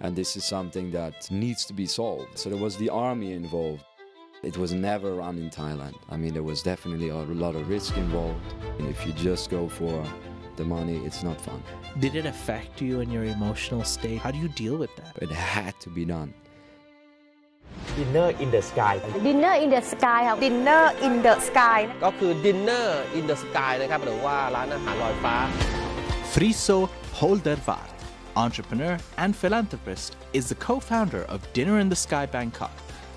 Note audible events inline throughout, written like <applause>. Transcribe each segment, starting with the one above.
And this is something that needs to be solved. So there was the army involved. It was never run in Thailand. I mean, there was definitely a lot of risk involved. And if you just go for the money, it's not fun. Did it affect you and your emotional state? How do you deal with that? It had to be done. Dinner in the Sky Dinner in the Sky ค่ะ Dinner in the Sky ก็คือ Dinner in the Sky นะครับหรือว่าร้านอาหารลอยฟ้า Friso Holdervart, entrepreneur and philanthropist, is the co-founder of Dinner in the Sky Bangkok,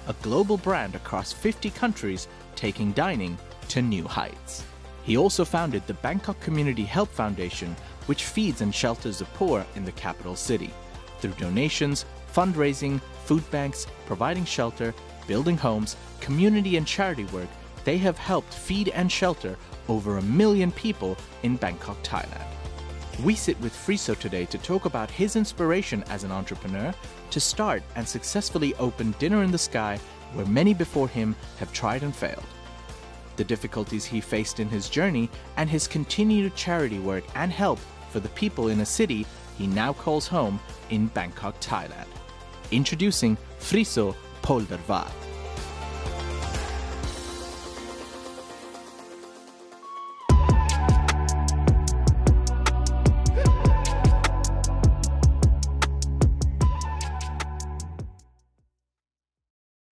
a global brand across 50 countries taking dining to new heights. He also founded the Bangkok Community Help Foundation, which feeds and shelters the poor in the capital city. Through donations, fundraising, food banks, providing shelter, building homes, community and charity work, they have helped feed and shelter over a million people in Bangkok, Thailand. We sit with Friso today to talk about his inspiration as an entrepreneur to start and successfully open Dinner in the Sky, where many before him have tried and failed. The difficulties he faced in his journey and his continued charity work and help for the people in a city he now calls home in Bangkok, Thailand. Introducing Friso Poldervaart.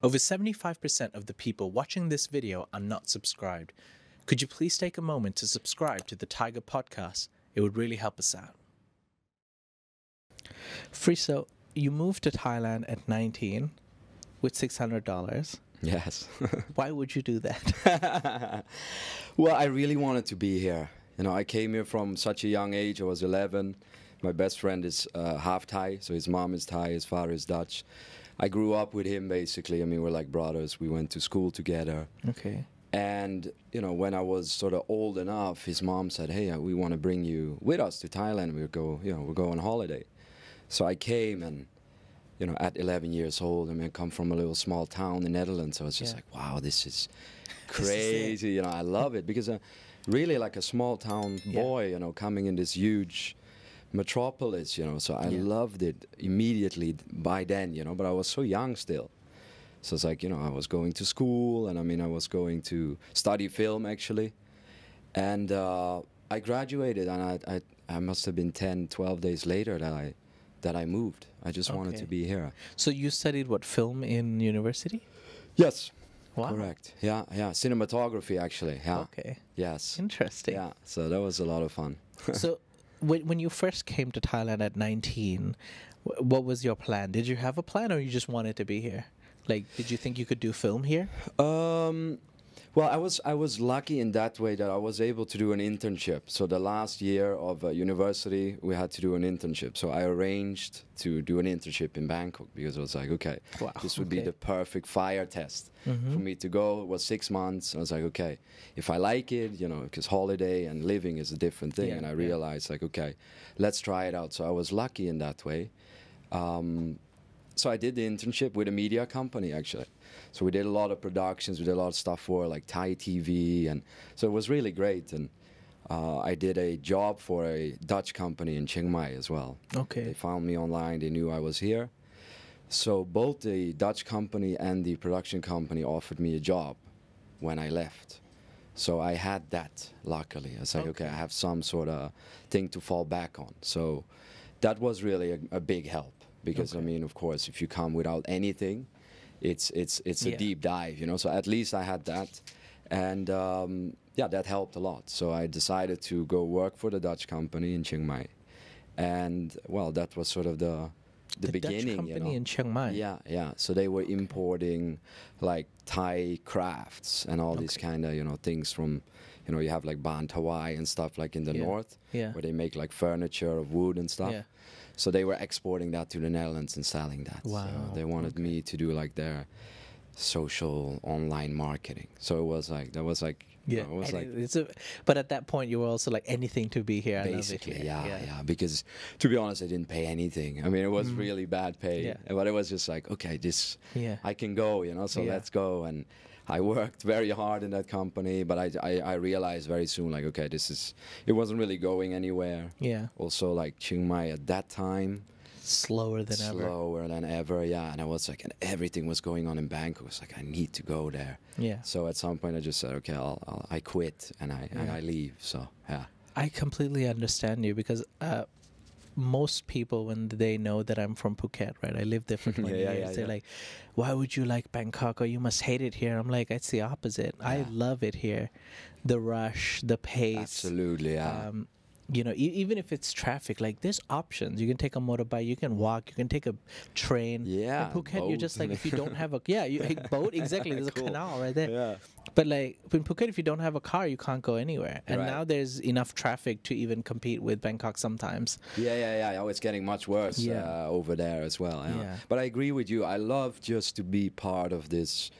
Over 75% of the people watching this video are not subscribed. Could you please take a moment to subscribe to the Thaiger Podcast? It would really help us out. Friso, you moved to Thailand at 19 with $600. Yes. <laughs> Why would you do that? <laughs> well, I really wanted to be here. You know, I came here from such a young age. I was 11. My best friend is uh, half Thai, so his mom is Thai, his father is Dutch. I grew up with him basically. I mean, we're like brothers. We went to school together. okay. And you know, when I was sort of old enough, his mom said, "Hey, uh, we want to bring you with us to Thailand. We'll go, you know, we'll go on holiday." So I came, and you know, at 11 years old, I mean, I come from a little small town in the Netherlands. So I was just Yeah. like, "Wow, this is <laughs> This is crazy!" you know, I love it because, uh, really, like a small town Yeah. boy, you know, coming in this huge metropolis, you know. So I Yeah. loved it immediately by then, you know. But I was so young still. So it's like, you know, I was going to school and I mean, I was going to study film actually. And uh, I graduated and I, I, I must have been 10, 12 days later that I, that I moved. I just wanted to be here. So you studied what film in university? Yes. Wow. Correct. Yeah, yeah. Cinematography actually. Yeah. Okay. Yes. Interesting. Yeah. So that was a lot of fun. so <laughs> when, when you first came to Thailand at 19, what was your plan? Did you have a plan or you just wanted to be here? Like, did you think you could do film here? Um, well, I was I was lucky in that way that I was able to do an internship. So the last year of uh, university, we had to do an internship. So I arranged to do an internship in Bangkok because I was like, okay, Wow, this would be the perfect fire test for me to go. It was six months. I was like, okay, if I like it, you know, because holiday and living is a different thing. Yeah, and I yeah. realized like, okay, let's try it out. So I was lucky in that way. Um, so I did the internship with a media company actually. So we did a lot of productions, we did a lot of stuff for like Thai TV, and so it was really great. And uh, I did a job for a Dutch company in Chiang Mai as well. Okay. They found me online, they knew I was here. So both the Dutch company and the production company offered me a job when I left. So I had that luckily. I was like, okay, I have some sort of thing to fall back on. So that was really a, a big help because I mean, of course, if you come without anything, it's it's it's a Yeah. deep dive, you know. So at least I had that, and um, yeah, that helped a lot. So I decided to go work for the Dutch company in Chiang Mai, and well, that was sort of the the, The Dutch beginning. company you know. in Chiang Mai? Yeah, yeah. So they were importing like Thai crafts and all these kind of you know things from, you know, you have like Ban Tawai and stuff like in the Yeah, north, yeah. where they make like furniture of wood and stuff. Yeah. So they were exporting that to the Netherlands and selling that. Wow, So they wanted me to do like their social online marketing. So it was like that was like you Yeah. know, it was and like it's a, but at that point, you were also like anything to be here. I love it basically here. yeah, yeah because to be honest i didn't pay anything i mean it was really bad pay Mm. Yeah. but it was just like okay this Yeah. i can go you know so Yeah. let's go and i worked very hard in that company but I, I i realized very soon like okay this is it wasn't really going anywhere Yeah. also like chiang mai at that time slower than ever. slower than ever. Yeah, and I was like, and everything was going on in Bangkok. I was like, I need to go there. Yeah. So at some point, I just said, okay, I'll, I'll I quit and I and I leave. So yeah. I completely understand you because uh, most people, when they know that I'm from Phuket, right? I lived there for <laughs> 20 Yeah, yeah, years. yeah, they're yeah. like, "Why would you like Bangkok? Or you must hate it here." I'm like, it's the opposite. I love it here. The rush, the pace. Absolutely, yeah. Um, you know, e- even if it's traffic, like there's options. You can take a motorbike, you can walk, you can take a train. Yeah, In Phuket, you're just like if you don't have a yeah, you a <laughs> boat exactly. There's a canal right there. Yeah. But like in Phuket, if you don't have a car, you can't go anywhere. And Right. now there's enough traffic to even compete with Bangkok sometimes. Yeah, yeah, yeah. Oh, it's getting much worse Yeah. uh, over there as well. Yeah. Yeah. But I agree with you. I love just to be part of this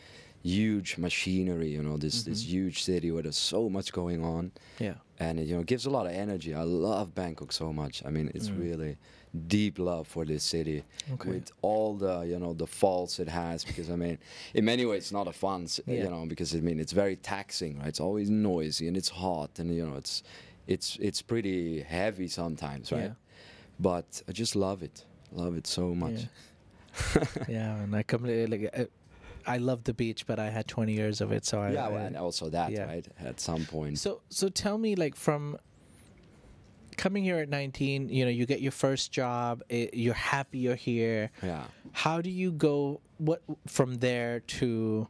huge machinery. You know, this this Mm-hmm. huge city where there's so much going on, Yeah. and it, you know, gives a lot of energy. I love Bangkok so much. I mean, it's really deep love for this city. Okay. with all the you know the faults it has because i mean in many ways it's not a fun Yeah. you know because i mean it's very taxing right it's always noisy and it's hot and you know it's it's it's pretty heavy sometimes right Yeah. but i just love it love it so much Yeah. <laughs> yeah, and I completely like. I, I love the beach, but I had 20 years of it, so I. yeah, well, and also that yeah. right at some point So so tell me like from coming here at 19, you know, you get your first job, eh, you're happy you're here. yeah How do you go what from there to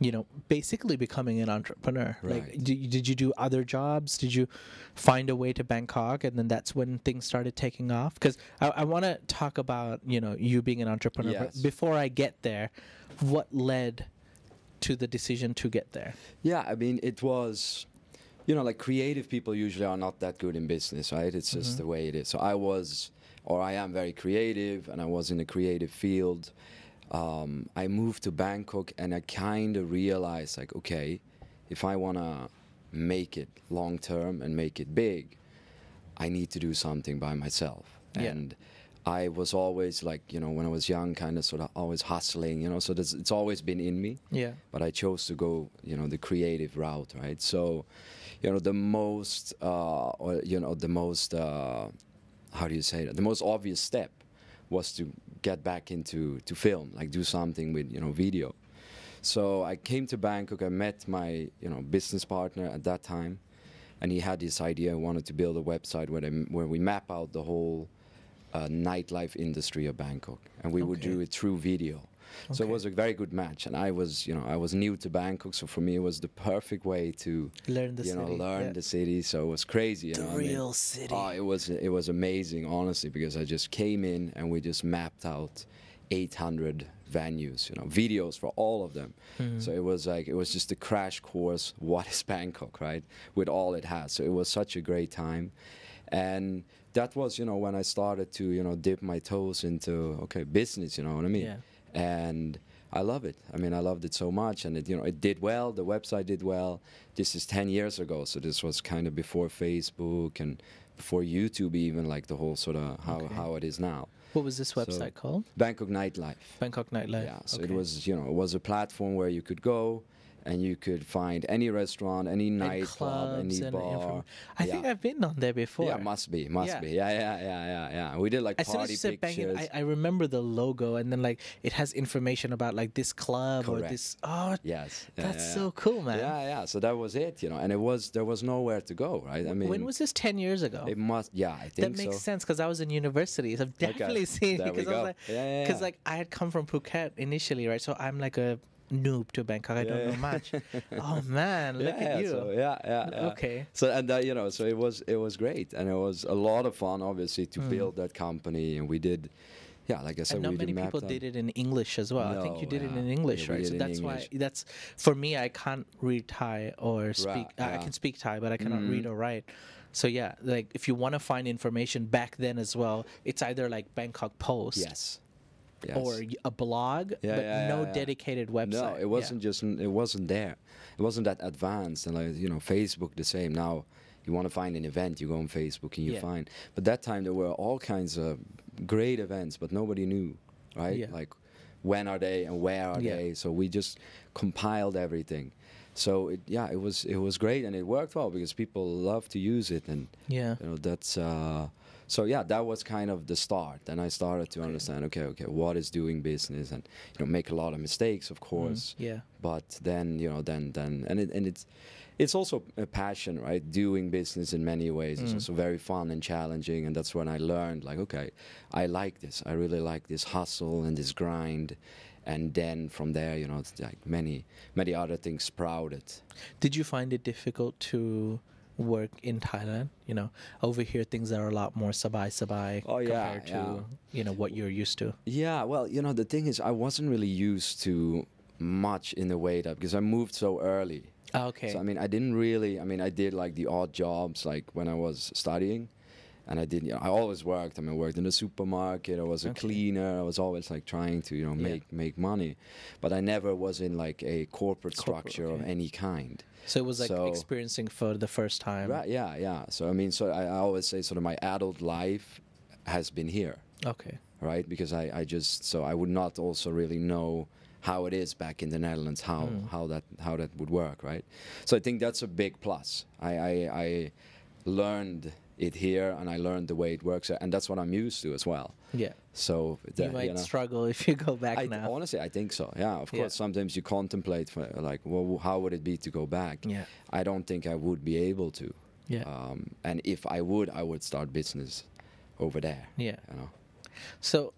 you know, basically becoming an entrepreneur. Right. Like, did, did you do other jobs? Did you find a way to Bangkok, and then that's when things started taking off? Because I, I want to talk about you know you being an entrepreneur. Yes. But before I get there, what led to the decision to get there? Yeah, I mean, it was, you know, like creative people usually are not that good in business, right? It's just the way it is. So I was, or I am very creative, and I was in a creative field. Um, I moved to Bangkok, and I kind of realized, like, okay, if I want to make it long term and make it big, I need to do something by myself. Yeah. And I was always like, you know, when I was young, kind of sort of always hustling, you know, so it's always been in me Yeah. but I chose to go, you know, the creative route, right? So, you know, the most, uh, or, you know, the most, uh, how do you say that? The most obvious step was to get back into to film, like do something with, you know, video. So I came to Bangkok. I met my, you know, business partner at that time, and he had this idea. He wanted to build a website where they, where we map out the whole uh, nightlife industry of Bangkok, and we would do it through video. So it was a very good match, and I was, you know, I was new to Bangkok, so for me it was the perfect way to, Learn the you know, city, learn yeah. the city. So it was crazy, you The know. I mean, real city. Oh, it was it was amazing, honestly, because I just came in and we just mapped out 800 venues, you know, videos for all of them. Mm-hmm. So it was like it was just a crash course. What is Bangkok, right? With all it has. So it was such a great time, and that was, you know, when I started to, you know, dip my toes into okay business. You know what I mean? Yeah. And I love it. I mean, I loved it so much, and it, you know, it did well. The website did well. This is 10 years ago, so this was kind of before Facebook and before YouTube, even like the whole sort of how, Okay. how it is now. What was this So- website called? Bangkok Nightlife. Bangkok Nightlife. Yeah, so Okay. it was, you know, it was a platform where you could go and you could find any restaurant, any nightclub, any and bar. I think I've been on there before. Yeah, must be, must Yeah. be. Yeah, yeah, yeah, yeah, yeah. We did like as soon as party you said pictures. Bangkok, I, I remember the logo, and then like it has information about like this club or this. Oh, yes, yeah, that's yeah, so cool, man. Yeah, yeah. So that was it, you know, and it was there was nowhere to go, right? I mean, when was this? Ten years ago. it must? Yeah, I think that makes so. sense because I was in university, so I've definitely seen it because I was like, Yeah, yeah, because yeah. like I had come from Phuket initially, right? So I'm like a noob to Bangkok. I don't know yeah. much. <laughs> oh man, look yeah, at you. So, yeah, yeah, yeah. Okay. So and uh, you know, so it was it was great, and it was a lot of fun, obviously, to build that company, and we did. Yeah, like I said, Mm. and not we many people did it in English as well. I think you No, did it in English, Yeah, right? So that's why that's for me. I can't read Thai or speak. Right, uh, I can speak Thai, but I cannot read Mhm. or write. So yeah, like if you want to find information back then as well, it's either like Bangkok Post Yes. Yes. or a blog, Yeah, but yeah, no yeah, dedicated website. No, it wasn't just it wasn't there. It wasn't that advanced, and like you know, Facebook the same. Now, you want to find an event, you go on Facebook and you find. But that time there were all kinds of great events, but nobody knew, right? Like, when are they and where are they? So we just compiled everything. So it, yeah, it was it was great and it worked well because people love to use it and Yeah. you know that's uh, so yeah, that was kind of the start. And I started to understand, okay, okay, what is doing business, and you know, make a lot of mistakes, of mm-hmm. course. yeah. But then you know, then then and it, and it's it's also a passion, right? Doing business in many ways is mm. also very fun and challenging, and that's when I learned, like, okay, I like this. I really like this hustle and this grind. And then from there, you know, it's like many, many other things sprouted. Did you find it difficult to work in Thailand? You know, over here things are a lot more sabai sabai Oh, yeah, compared to yeah. you know what you're used to. Yeah, well, you know, the thing is, I wasn't really used to much in the way that because I moved so early. Ah, okay. So I mean, I didn't really. I mean, I did like the odd jobs, like when I was studying, and I did. You know, I always worked. I mean, I worked in the supermarket. I was a Okay. cleaner. I was always like trying to, you know, Yeah. make make money, but I never was in like a corporate, Corporate, structure of any kind. so it was like so- experiencing for the first time. Right? Yeah, yeah. So I mean, so I, I always say, sort of, my adult life has been here. Okay. right? Because I, I just so I would not also really know how it is back in the Netherlands, how Hmm. how that how that would work, right? So I think that's a big plus. I, I I learned it here and I learned the way it works, and that's what I'm used to as well. Yeah. So You that, might know, struggle if you go back I, now. honestly, I think so. Yeah, of Yeah. course. Sometimes you contemplate, for, like, well, how would it be to go back? Yeah. I don't think I would be able to. Yeah. Um, and if I would, I would start business over there. Yeah. You know. So,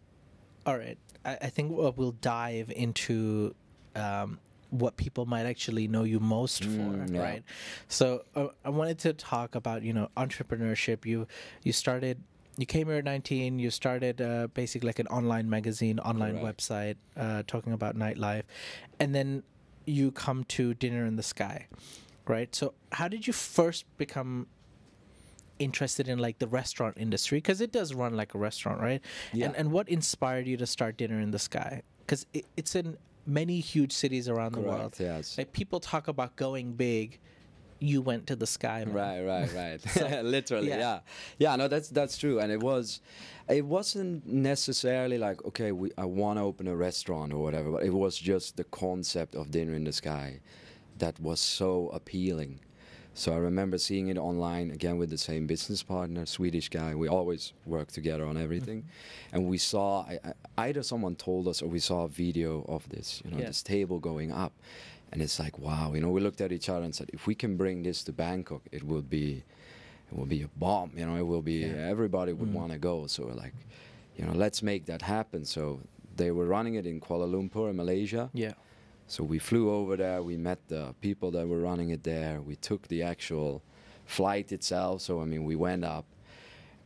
all right, I, I think we'll, we'll dive into um, what people might actually know you most for, Mm, yeah. right? So, uh, I wanted to talk about you know entrepreneurship. You you started. You came here at 19. You started uh, basically like an online magazine, online Correct. website, uh, talking about nightlife, and then you come to Dinner in the Sky, right? So, how did you first become interested in like the restaurant industry because it does run like a restaurant right Yeah. and and what inspired you to start dinner in the sky because it, it's in many huge cities around the world yes. like people talk about going big you went to the sky man. Right, right, <laughs> right. <laughs> Literally, yeah. yeah. yeah, No, that's that's true, and it was, it wasn't necessarily like okay, we I want to open a restaurant or whatever, but it was just the concept of dinner in the sky, that was so appealing. So I remember seeing it online again with the same business partner, Swedish guy. We always work together on everything, Mm-hmm. and we saw I, I, either someone told us or we saw a video of this, you know, Yeah. this table going up, and it's like wow, you know. We looked at each other and said, if we can bring this to Bangkok, it will be, it will be a bomb. You know, it will be everybody would want to go. So we're like, you know, let's make that happen. So they were running it in Kuala Lumpur in Malaysia. yeah So we flew over there. We met the people that were running it there. We took the actual flight itself. So I mean, we went up,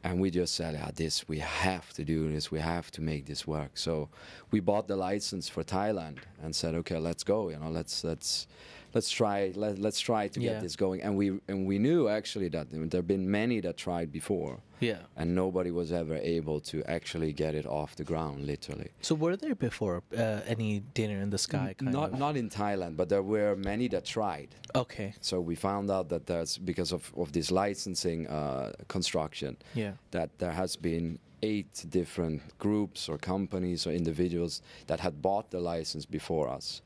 and we just said, "Ah, this we have to do this. We have to make this work." So we bought the license for Thailand and said, "Okay, let's go. You know, let's let's let's try let, let's try to Yeah. get this going." And we and we knew actually that there have been many that tried before, yeah and nobody was ever able to actually get it off the ground, literally. so were there before uh, any dinner in the sky kind Not of not not in Thailand, but there were many that tried. okay So we found out that there's because of, of this licensing uh, construction yeah that there has been eight different groups or companies or individuals that had bought the license before us,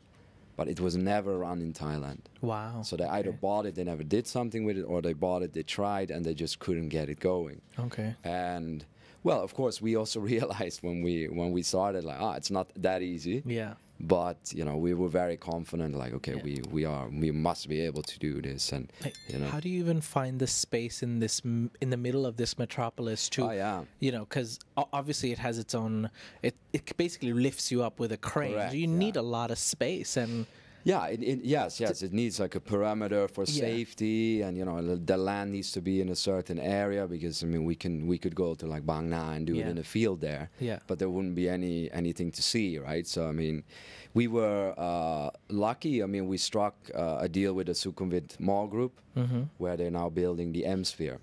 but it was never run in Thailand. wow So they either okay. bought it, they never did something with it, or they bought it, they tried, and they just couldn't get it going. okay And well, of course, we also <laughs> realized when we when we started, like, ah, it's not that easy yeah but you know we were very confident like okay Yeah. we we are we must be able to do this and Like, you know how do you even find the space in this m- in the middle of this metropolis to Oh, yeah. you know because obviously it has its own it, it basically lifts you up with a crane Correct, you yeah. need a lot of space and yeah it, it, yes yes it needs like a parameter for Yeah. safety and you know the- land needs to be in a certain area because i mean we can we could go to like bang na and do Yeah. it in a field there Yeah. but there wouldn't be any anything to see right so i mean we were uh, lucky i mean we struck uh, a deal with the sukhumvit mall group where they're now building the m sphere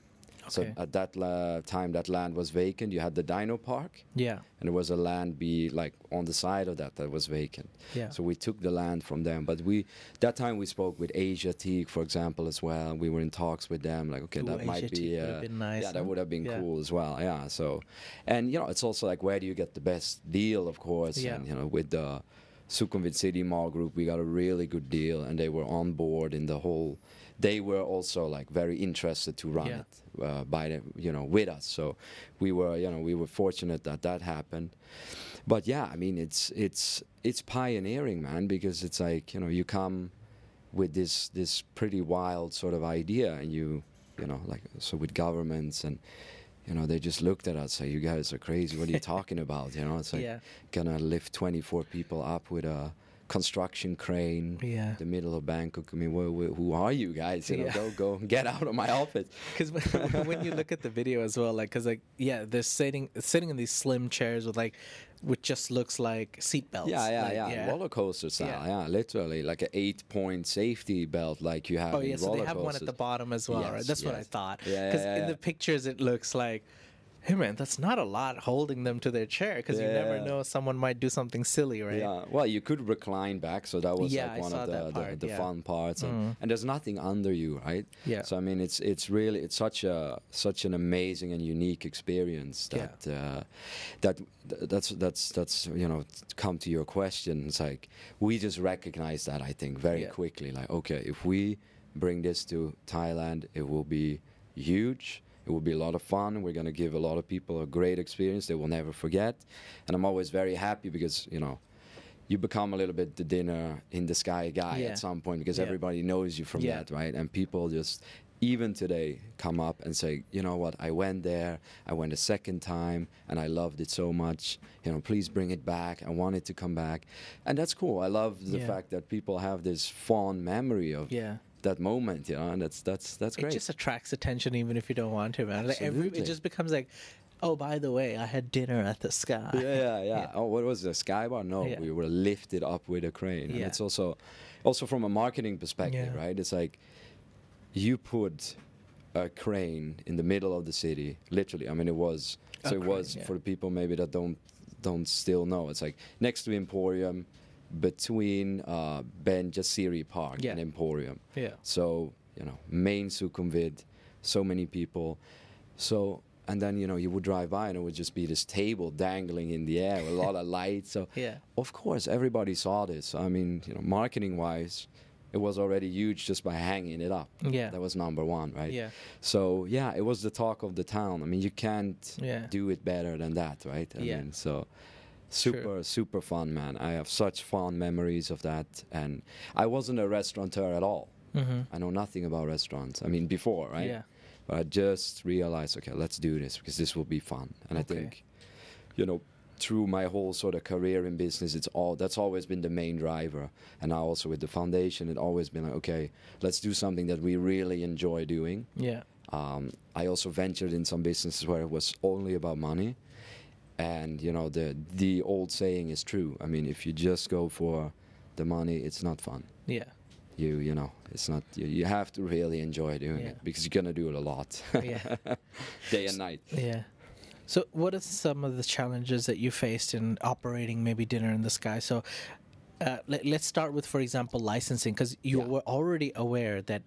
so. At that la- time that land was vacant you had the dino park yeah and there was a land be like on the side of that that was vacant. Yeah. So we took the land from them, but we that time we spoke with Asiatique, for example, as well. We were in talks with them, like okay, Ooh, that might be, uh, been nice, yeah, that would have been Yeah. cool as well. Yeah. So, and you know, it's also like where do you get the best deal, of course, Yeah. and you know, with the Sukhumvit City Mall Group, we got a really good deal, and they were on board in the whole. They were also like very interested to run Yeah. it uh, by the, you know with us. So we were you know we were fortunate that that happened. But yeah, I mean it's it's it's pioneering, man, because it's like you know you come with this this pretty wild sort of idea, and you you know like so with governments and you know they just looked at us say you guys are crazy what are you talking about you know it's like <laughs> Yeah. gonna lift 24 people up with a construction crane Yeah. the middle of bangkok i mean wh- wh- who are you guys you know go go get out of my office <laughs> Because when you look at the video as well, like, because like, yeah, they're sitting sitting in these slim chairs with like, which just looks like seatbelts. yeah yeah like, yeah roller coaster style Yeah. yeah. literally like an eight point safety belt like you have Oh yeah, so they have one at the bottom as well, right? Yes, That's what I thought. Yeah, yeah, Because yeah, in yeah. the pictures it looks like, hey man, that's not a lot holding them to their chair because you never know someone might do something silly, right? Yeah, well, you could recline back, so that was Yeah, like one of the, the, part, the yeah. Mm. fun parts, and, and there's nothing under you, right? Yeah. So I mean, it's it's really it's such a such an amazing and unique experience Yeah. that uh, that that's that's that's you know come to your question. It's like we just recognize that I think very Yeah. quickly. Like, okay, if we bring this to Thailand, it will be huge. It will be a lot of fun. We're going to give a lot of people a great experience they will never forget. And I'm always very happy because, you know, you become a little bit the dinner in the sky guy Yeah. at some point because Yeah. everybody knows you from Yeah. that, right? And people just, even today, come up and say, you know what, I went there, I went a second time, and I loved it so much. You know, please bring it back. I want it to come back. And that's cool. I love the Yeah. fact that people have this fond memory of Yeah. That moment, you know, and that's that's that's great. It just attracts attention even if you don't want to, man. Like every, it just becomes like, oh, by the way, I had dinner at the sky. yeah, yeah, yeah. <laughs> Oh, what was the sky bar? No, Yeah. we were lifted up with a crane. yeah. And Yeah. it's also, also from a marketing perspective, Yeah. right? It's like you put a crane in the middle of the city, literally. I mean, it was. A So it crane, was yeah. for the people maybe that don't don't still know. It's like next to Emporium, between uh, Benjasiri Park Yeah. and Emporium. Yeah. So you know, main Sukhumvit, so many people. So and then you know you would drive by and it would just be this table dangling in the air with a lot of <laughs> lights. So Yeah. of course everybody saw this. I mean, you know, marketing wise, it was already huge just by hanging it up. Yeah. that was number one, right? Yeah. So yeah, it was the talk of the town. I mean, you can't Yeah. do it better than that, right? I Yeah. mean, so super super fun, man. I have such fond memories of that, and I wasn't a restaurateur at all. I know nothing about restaurants. I mean, before, right? Mm-hmm. Yeah. But I just realized, okay, let's do this because this will be fun. And I think, you know, through my whole sort of career in business, it's all that's always been the main driver. And now also with the foundation, it always been like, okay, let's do something that we really enjoy doing. Yeah. Um, I also ventured in some businesses where it was only about money, and you know the the old saying is true. I mean, if you just go for the money, it's not fun. Yeah. You you know, it's not. You, you have to really enjoy doing Yeah. it because you're gonna do it a lot, Yeah. <laughs> day and night. Yeah. So, what are some of the challenges that you faced in operating maybe Dinner in the Sky? So, uh, let, let's start with, for example, licensing, because you Yeah. were already aware that,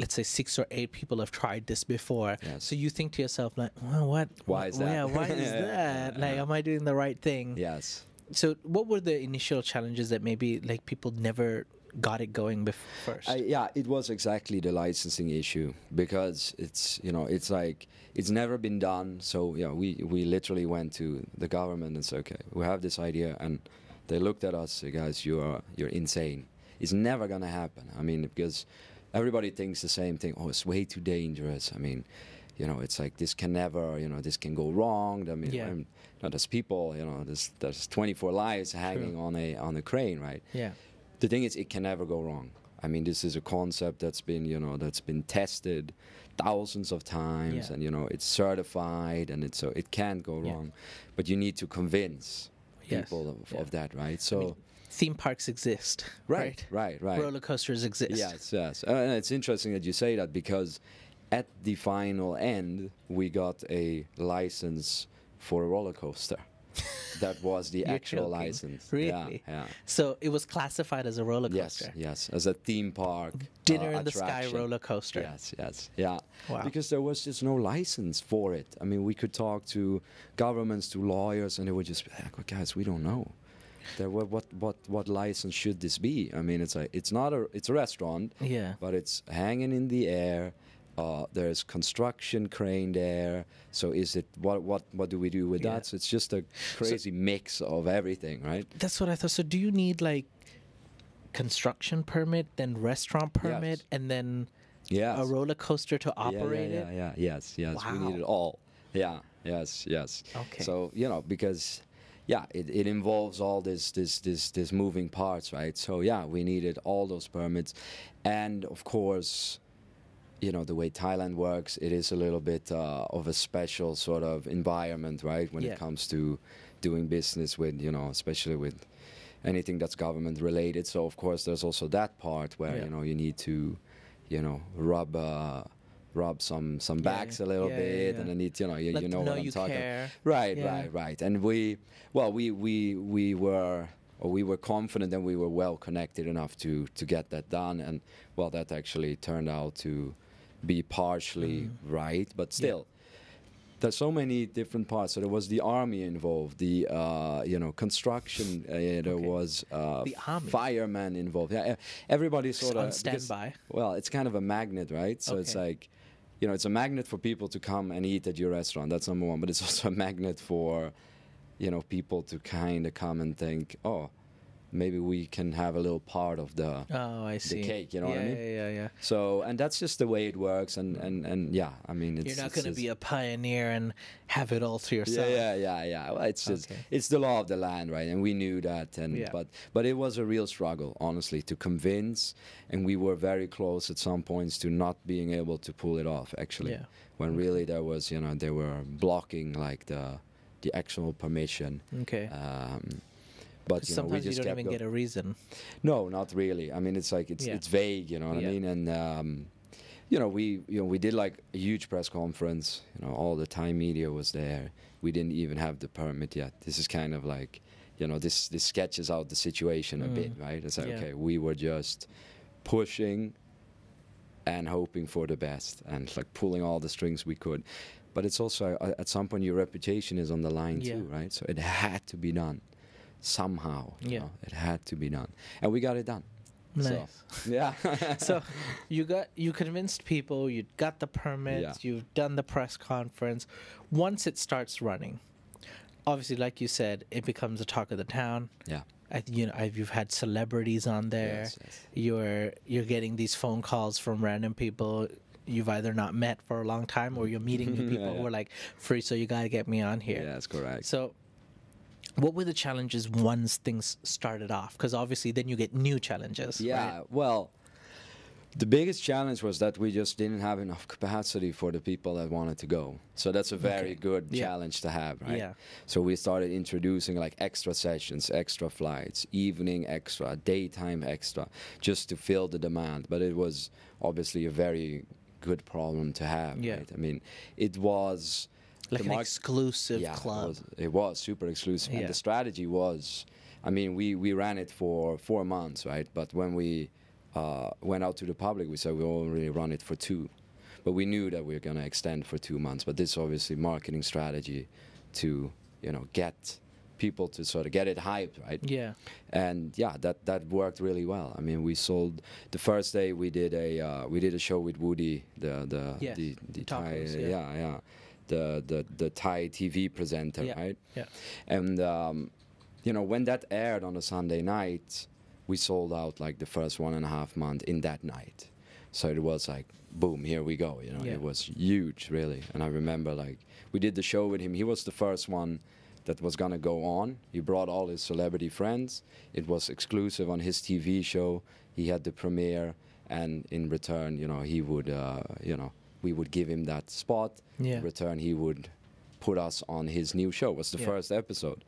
let's say, six or eight people have tried this before. Yes. So you think to yourself, like, well, what? Why is that? Yeah, why is <laughs> that? Like, uh-huh. am I doing the right thing? Yes. So, what were the initial challenges that maybe like people never got it going bef- first? I, yeah, it was exactly the licensing issue because it's you know it's like it's never been done. So yeah, we we literally went to the government and said, okay, we have this idea, and they looked at us, guys, you are you're insane. It's never gonna happen. I mean, because everybody thinks the same thing. Oh, it's way too dangerous. I mean. You know, it's like this can never, you know, this can go wrong. I mean, Yeah. I'm- you know, there's people, you know, there's there's 24 lives hanging on a on a crane, right? yeah. the thing is it can never go wrong i mean this is a concept that's been you know that's been tested thousands of times Yeah. and you know it's certified and it's so it can't go Yeah. wrong but you need to convince Yes. people of, Yeah. of that right so Theme parks exist, right right right Roller coasters exist. yes yes Uh, and it's interesting that you say that because at the final end we got a license for a roller coaster <laughs> that was the actual joking. license Really? yeah, yeah. So it was classified as a roller coaster. yes, yes, as a theme park. Dinner uh, in the sky roller coaster. Yes, yes, yeah. Wow. Because there was just no license for it. I mean, we could talk to governments, to lawyers, and they would just be like, guys, we don't know. There what what what what license should this be? I mean, it's a it's not a it's a restaurant, Yeah. but it's hanging in the air. Uh, there's construction crane there. So is it what what what do we do with Yeah. that? So it's just a crazy mix of everything, right? That's what I thought. So do you need like construction permit, then restaurant permit, Yes. and then Yes. a roller coaster to Yeah, operate yeah, it? yeah, yeah, yes, yes. Wow. We need it all. Yeah, yes, yes. Okay. So you know because. Yeah, it, it involves all this this this this moving parts, right? So yeah, we needed all those permits, and of course, you know the way Thailand works, it is a little bit uh, of a special sort of environment, right? When Yeah. it comes to doing business with, you know, especially with anything that's government related. So of course, there's also that part where Yeah. you know you need to, you know, rub. Uh, rub some some Yeah, backs a little yeah, yeah, bit yeah. and then it you know you, you know what I'm talking care. right Yeah. right right and we well we we we were or we were confident and we were well connected enough to to get that done and well that actually turned out to be partially right but still there's so many different parts so there was the army involved the uh, you know construction uh, there Okay. was uh, The army? firemen involved yeah everybody sort of on standby. well it's kind of a magnet right so it's like you know, it's a magnet for people to come and eat at your restaurant. That's number one. But it's <laughs> also a magnet for, you know, people to kind of come and think, oh, maybe we can have a little part of the. Oh, I see. the cake, you know what I mean? Yeah, yeah, yeah. So, and that's just the way it works. And and and yeah, I mean, it's You're not going to be a pioneer and have it all to yeah, yourself. yeah, yeah, yeah. Well, it's just Okay. it's the law of the land, right? And we knew that, and Yeah. but but it was a real struggle, honestly, to convince, and we were very close at some points to not being able to pull it off. Actually, Yeah. when really there was, you know, they were blocking like the the actual permission. Okay. Um, but you know, we Sometimes you just don't even go- get a reason. no, not really. I mean, it's like it's Yeah. it's vague, you know what Yeah. I mean? And um, you know, we you know we did like a huge press conference. You know, all the Thai media was there. We didn't even have the permit yet. This is kind of like, you know, this this sketches out the situation a bit, right? It's like Mm. Yeah. okay, we were just pushing and hoping for the best and like pulling all the strings we could. But it's also uh, at some point your reputation is on the line Yeah. too, right? So it had to be done somehow. you Yeah. know, it had to be done, and we got it done. Nice. So, <laughs> yeah. <laughs> so you got you convinced people you got the permits Yeah. you've done the press conference once it starts running obviously like you said it becomes the talk of the town yeah. I, you know I've, you've had celebrities on there Yes, yes. you're you're getting these phone calls from random people you've either not met for a long time or you're meeting new <laughs> people Yeah, who are like free so you got to get me on here Yeah, that's correct. so what were the challenges once things started off because obviously then you get new challenges Yeah, right? well, the biggest challenge was that we just didn't have enough capacity for the people that wanted to go. So that's a very Okay. good Yeah. challenge to have, right? Yeah. So we started introducing like extra sessions, extra flights, evening extra, daytime extra, just to fill the demand. But it was obviously a very good problem to have, Yeah. right? I mean, it was like the an exclusive yeah, club. It was, it was super exclusive, Yeah. and the strategy was, I mean, we we ran it for four months, right? But when we uh, went out to the public, we said we only run it for two, but we knew that we were gonna extend for two months. But this obviously marketing strategy to you know get people to sort of get it hyped, right? Yeah. and yeah, that that worked really well. I mean, we sold the first day we did a uh, we did a show with Woody, the the Yes, the, the Thai yeah. yeah. yeah the the the Thai TV presenter, Yeah, right? yeah. And um, you know when that aired on a Sunday night, we sold out like the first one and a half month in that night. So it was like boom, here we go. You know, Yeah. it was huge, really. And I remember like we did the show with him. He was the first one that was gonna go on. He brought all his celebrity friends. It was exclusive on his TV show. He had the premiere, and in return, you know, he would, uh, you know, we would give him that spot. Yeah. In return, he would put us on his new show. It was the Yeah. first episode.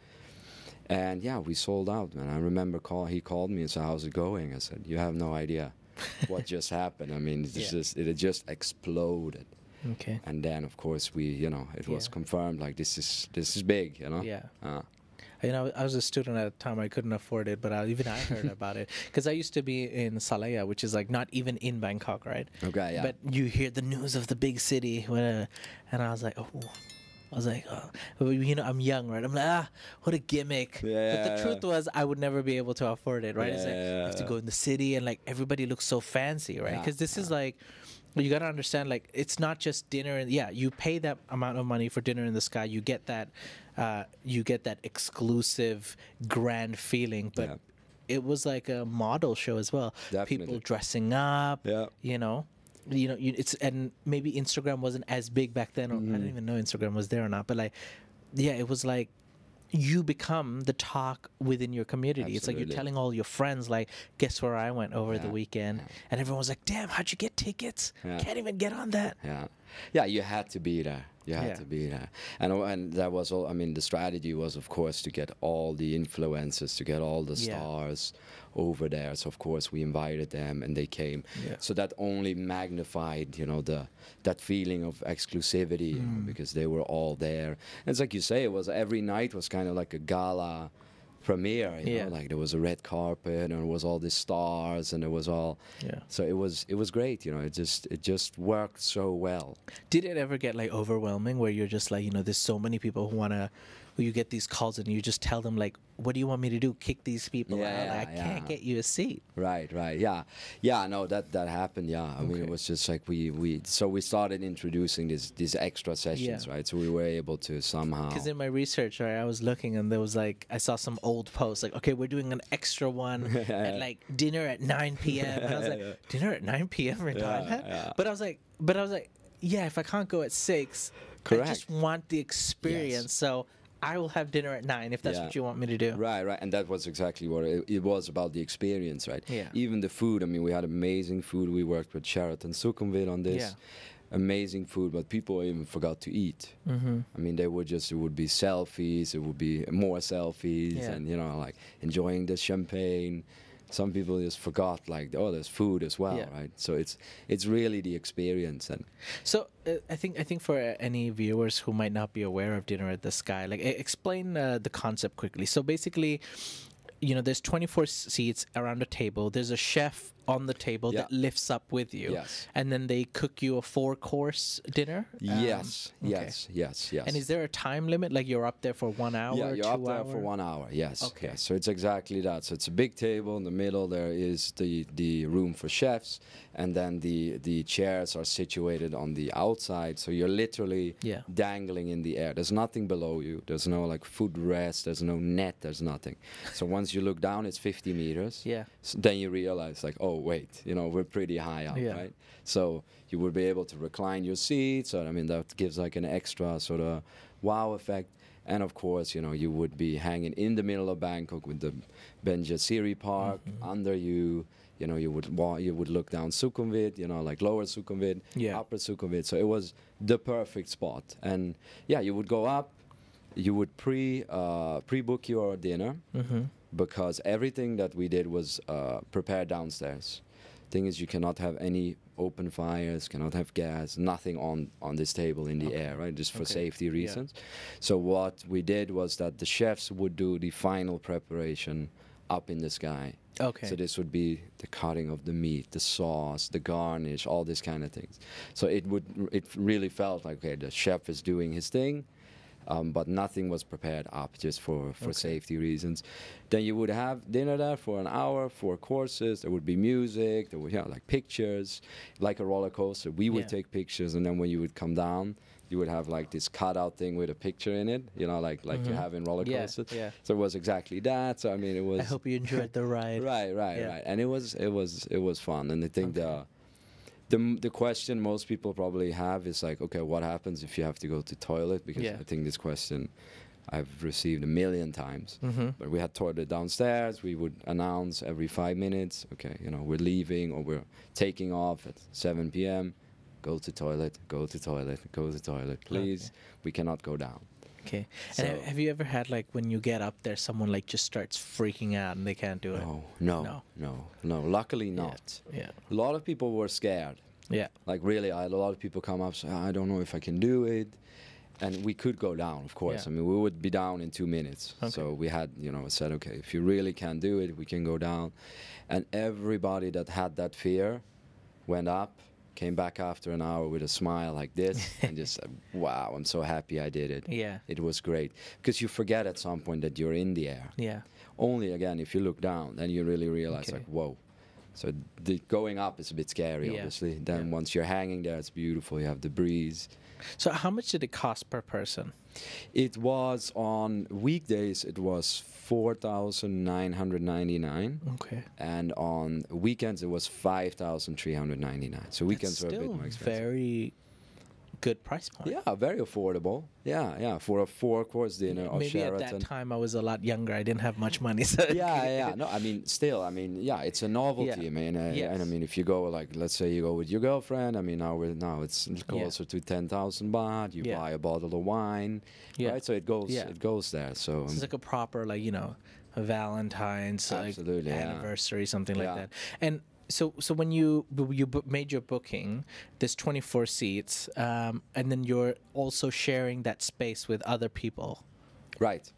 And yeah, we sold out, man. I remember call he called me and said, "How's it going?" I said, "You have no idea <laughs> what just happened. I mean, Yeah. just it had just exploded." Okay. And then, of course, we you know it was confirmed like this is this is big, you know. Yeah. Uh, You know, I was a student at the time. I couldn't afford it, but I, even I heard <laughs> about it because I used to be in Salaya, which is like not even in Bangkok, right? Okay, yeah. But you hear the news of the big city, when, uh, and I was like, oh, I was like, oh. You know, I'm young, right? I'm like, ah, what a gimmick. Yeah, but Yeah, the truth was, I would never be able to afford it, right? it's like, Yeah, you have to go in the city and like everybody looks so fancy, right? Yeah, Because this is like, you got to understand, like, it's not just dinner. And yeah, you pay that amount of money for dinner in the sky. You get that, uh, you get that exclusive, grand feeling. But Yeah. it was like a model show as well. Definitely. People dressing up, Yeah. you know you know you, it's and maybe instagram wasn't as big back then or i Mm-hmm. don't even know instagram was there or not but like yeah it was like you become the talk within your community it's like you're telling all your friends like guess where i went over the Yeah, weekend and everyone was like damn how'd you get tickets Yeah. can't even get on that Yeah, yeah, you had to be there. You had Yeah. to be there, and and that was all. I mean, the strategy was, of course, to get all the influencers, to get all the Yeah. stars over there. So of course we invited them, and they came. Yeah. So that only magnified, you know, the that feeling of exclusivity you know, Mm. because they were all there. And it's like you say, it was every night was kind of like a gala premiere. You Yeah. know, like there was a red carpet, and it was all these stars, and it was all. Yeah. So it was it was great. You know, it just it just worked so well. did it ever get like overwhelming where you're just like you know there's so many people who want to who you get these calls and you just tell them like what do you want me to do kick these people out Yeah, i can't yeah. get you a seat Right, right, yeah, yeah. No, that that happened. Yeah, I mean, it was just like we we so we started introducing these these extra sessions, Yeah. right? So we were able to somehow. Because in my research, right, I was looking and there was like I saw some old posts like, okay, we're doing an extra one <laughs> at like dinner at 9 p.m. And I was like, <laughs> dinner at 9 p.m. in Thailand? yeah. But I was like, but I was like, yeah, if I can't go at six, I just want the experience. So I will have dinner at nine if that's Yeah. what you want me to do. Right, right, and that was exactly what it, it was about the experience, right? Yeah. Even the food. I mean, we had amazing food. We worked with Sheraton Sukhumvit on this. Yeah. Amazing food, but people even forgot to eat. Mm-hmm. I mean, they would just it would be selfies. It would be more selfies, Yeah. and you know, like enjoying the champagne. Some people just forgot, like, oh, there's food as well, Yeah. right? So it's it's really the experience, and So uh, I think I think for uh, any viewers who might not be aware of Dinner at the Sky, like explain uh, the concept quickly. So basically, you know, there's 24 seats around a table. There's a chef on the table that lifts up with you, Yes. and then they cook you a four course dinner. Um, yes, okay. yes, yes, yes. And is there a time limit? Like you're up there for one hour? Yeah, you're up there for one hour. Yes. Okay. yes. So it's exactly that. So it's a big table in the middle. There is the the room for chefs, and then the the chairs are situated on the outside. So you're literally Yeah. dangling in the air. There's nothing below you. There's no like foot rest. There's no net. There's nothing. So once you look down, it's 50 meters. Yeah. So then you realize like, oh wait, you know, we're pretty high up, Yeah. right? So you would be able to recline your seat. So I mean, that gives like an extra sort of wow effect. And of course, you know, you would be hanging in the middle of Bangkok with the Benjasiri Park Mm-hmm. under you. You know, you would wa- you would look down Sukhumvit, you know, like lower Sukhumvit, Yeah. upper Sukhumvit. So it was the perfect spot. And yeah, you would go up, you would pre uh, pre book your dinner Mm-hmm. Because everything that we did was uh, prepared downstairs. Thing is, you cannot have any open fires, cannot have gas, nothing on on this table in the air, right? Just for Okay. safety Yeah. reasons. So what we did was that the chefs would do the final preparation up in the sky. Okay. So this would be the cutting of the meat, the sauce, the garnish, all these kind of things. So it would it really felt like okay, the chef is doing his thing, um, but nothing was prepared up just for for safety reasons. Then you would have dinner there for an hour, four courses. There would be music. There would yeah, like pictures, like a roller coaster. We would Yeah. take pictures, and then when you would come down. You would have like this cutout thing with a picture in it, you know, like like you have in roller Mm-hmm. Yeah, coasters. yeah. So it was exactly that. So I mean, it was. I hope you enjoyed the ride. <laughs> Right, right, Yeah. right. And it was it was it was fun. And I think the the the question most people probably have is like, okay, what happens if you have to go to toilet? Because Yeah. I think this question I've received a million times. Mm-hmm. But we had toilet downstairs. We would announce every five minutes, okay, you know, we're leaving or we're taking off at 7 p.m. Go to toilet, go to toilet, go to toilet, please. We cannot go down. Okay. And have you ever had like when you get up there, someone like just starts freaking out and they can't do it? No, no, No. no, no. Luckily not. Yeah. A lot of people were scared. Yeah. Like really, I, a lot of people come up say, I don't know if I can do it, and we could go down, of course. Yeah. I mean, we would be down in two minutes. Okay. So we had, you know, said, okay, if you really can't do it, we can go down, and everybody that had that fear went up came back after an hour with a smile like this, <laughs> and just said, "Wow, I'm so happy I did it." Yeah. It was great because you forget at some point that you're in the air. Yeah. Only again, if you look down, then you really realize Okay. like, whoa. So the going up is a bit scary, Yeah. obviously. Then Yeah. once you're hanging there, it's beautiful. You have the breeze. So how much did it cost per person? It was on weekdays. It was four thousand nine hundred ninety nine, Okay. and on weekends it was five thousand three hundred ninety nine. So weekends That's were a bit more expensive. very good price point. Yeah, very affordable. Yeah, yeah, for a four-course dinner of Maybe Sheraton. at that time I was a lot younger. I didn't have much money. <laughs> So yeah, yeah. <laughs> No, I mean, still, I mean, yeah, it's a novelty. Yeah. I mean, uh, Yes. and I mean, if you go like, let's say you go with your girlfriend. I mean, now we're now it's closer to ten thousand baht. You Yeah. buy a bottle of wine, Yeah. right? So it goes, Yeah. it goes there. So um, It's like a proper, like you know, a Valentine's like, Absolutely, yeah. anniversary, something like that. And so, so when you you made your booking, there's 24 seats, um, and then you're also sharing that space with other people. right.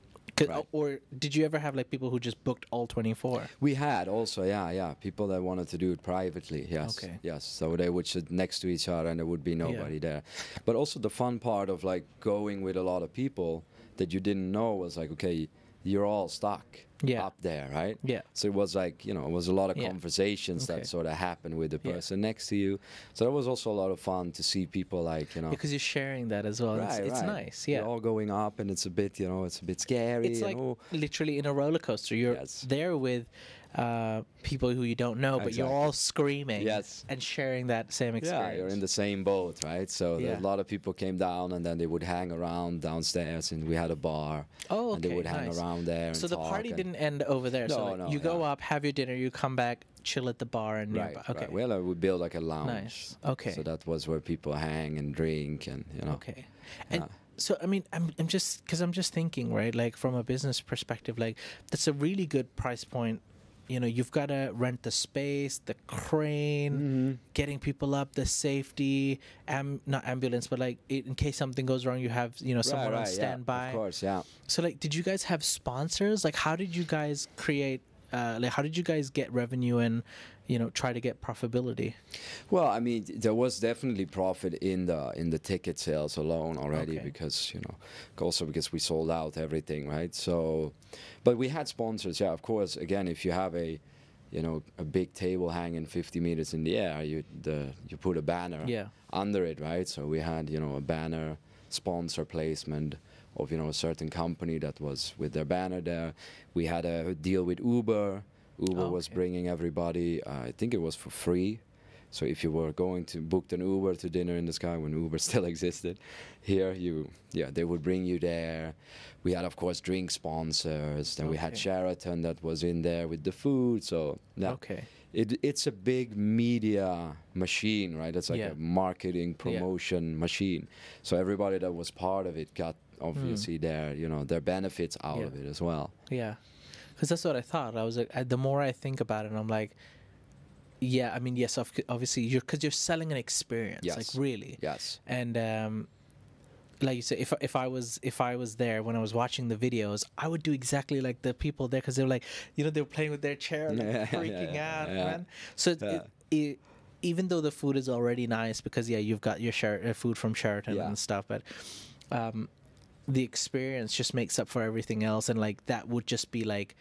Right. Or did you ever have like people who just booked all 24? We had also, yeah, yeah, people that wanted to do it privately. Yes, Okay. yes. So they would sit next to each other, and there would be nobody there. But also the fun part of like going with a lot of people that you didn't know was like, okay, you're all stuck Yeah. up there, right? Yeah. So it was like, you know, it was a lot of Yeah. conversations Okay. that sort of happened with the Yeah. person next to you. So that was also a lot of fun to see people like, you know. Because you're sharing that as well. it's Right, it's right. nice. Yeah. You're all going up, and it's a bit, you know, it's a bit scary. it's like oh, literally in a roller coaster. You're Yes. there with uh, people who you don't know, but you're all screaming Yes. and sharing that same experience. Yeah, you're in the same boat, right? So Yeah. a lot of people came down, and then they would hang around downstairs, and we had a bar. Oh, And they would hang nice. around there. And So the party didn't end over there. so No, like, no, you go yeah. up, have your dinner, you come back, chill at the bar and Right, nearby. right. Okay. Well, uh, we built like a lounge. Nice. Okay. So that was where people hang and drink, and you know. Okay. And Yeah. so I mean, I'm I'm just because I'm just thinking, right? Like from a business perspective, like that's a really good price point. You know, you've got to rent the space, the crane, Mm-hmm. getting people up, the safety, am not ambulance, but like in case something goes wrong, you have you know someone right, on standby. Yeah, of course, yeah. So like, did you guys have sponsors? Like, how did you guys create? Uh, like, how did you guys get revenue and you know try to get profitability? Well, I mean, there was definitely profit in the in the ticket sales alone already Okay. because you know, also because we sold out everything, right? So, but we had sponsors, yeah. Of course, again, if you have a, you know, a big table hanging 50 meters in the air, you the you put a banner Yeah. under it, right? So we had you know a banner sponsor placement of you know a certain company that was with their banner there. We had a deal with Uber. Uber was Okay. bringing everybody. Uh, I think it was for free. So if you were going to book an Uber to dinner in the sky when Uber <laughs> still existed, here you yeah they would bring you there. We had of course drink sponsors. Then we had Sheraton that was in there with the food. So yeah, Okay. it, it's a big media machine, right? It's like Yeah. a marketing promotion machine. So everybody that was part of it got obviously their you know their benefits out Hmm. Yeah. of it as well. Yeah, because that's what I thought. I was like, the more I think about it, I'm like, yeah. I mean, yes, obviously, you're because you're selling an experience, Yes. like really. Yes. And um, like you said, if if I was if I was there when I was watching the videos, I would do exactly like the people there because they're like, you know, they're playing with their chair, like <laughs> Yeah, freaking yeah, out, yeah. man. So it, it, it, even though the food is already nice, because yeah, you've got your Sher- uh, food from Sheraton and stuff, but um, the experience just makes up for everything else, and like that would just be like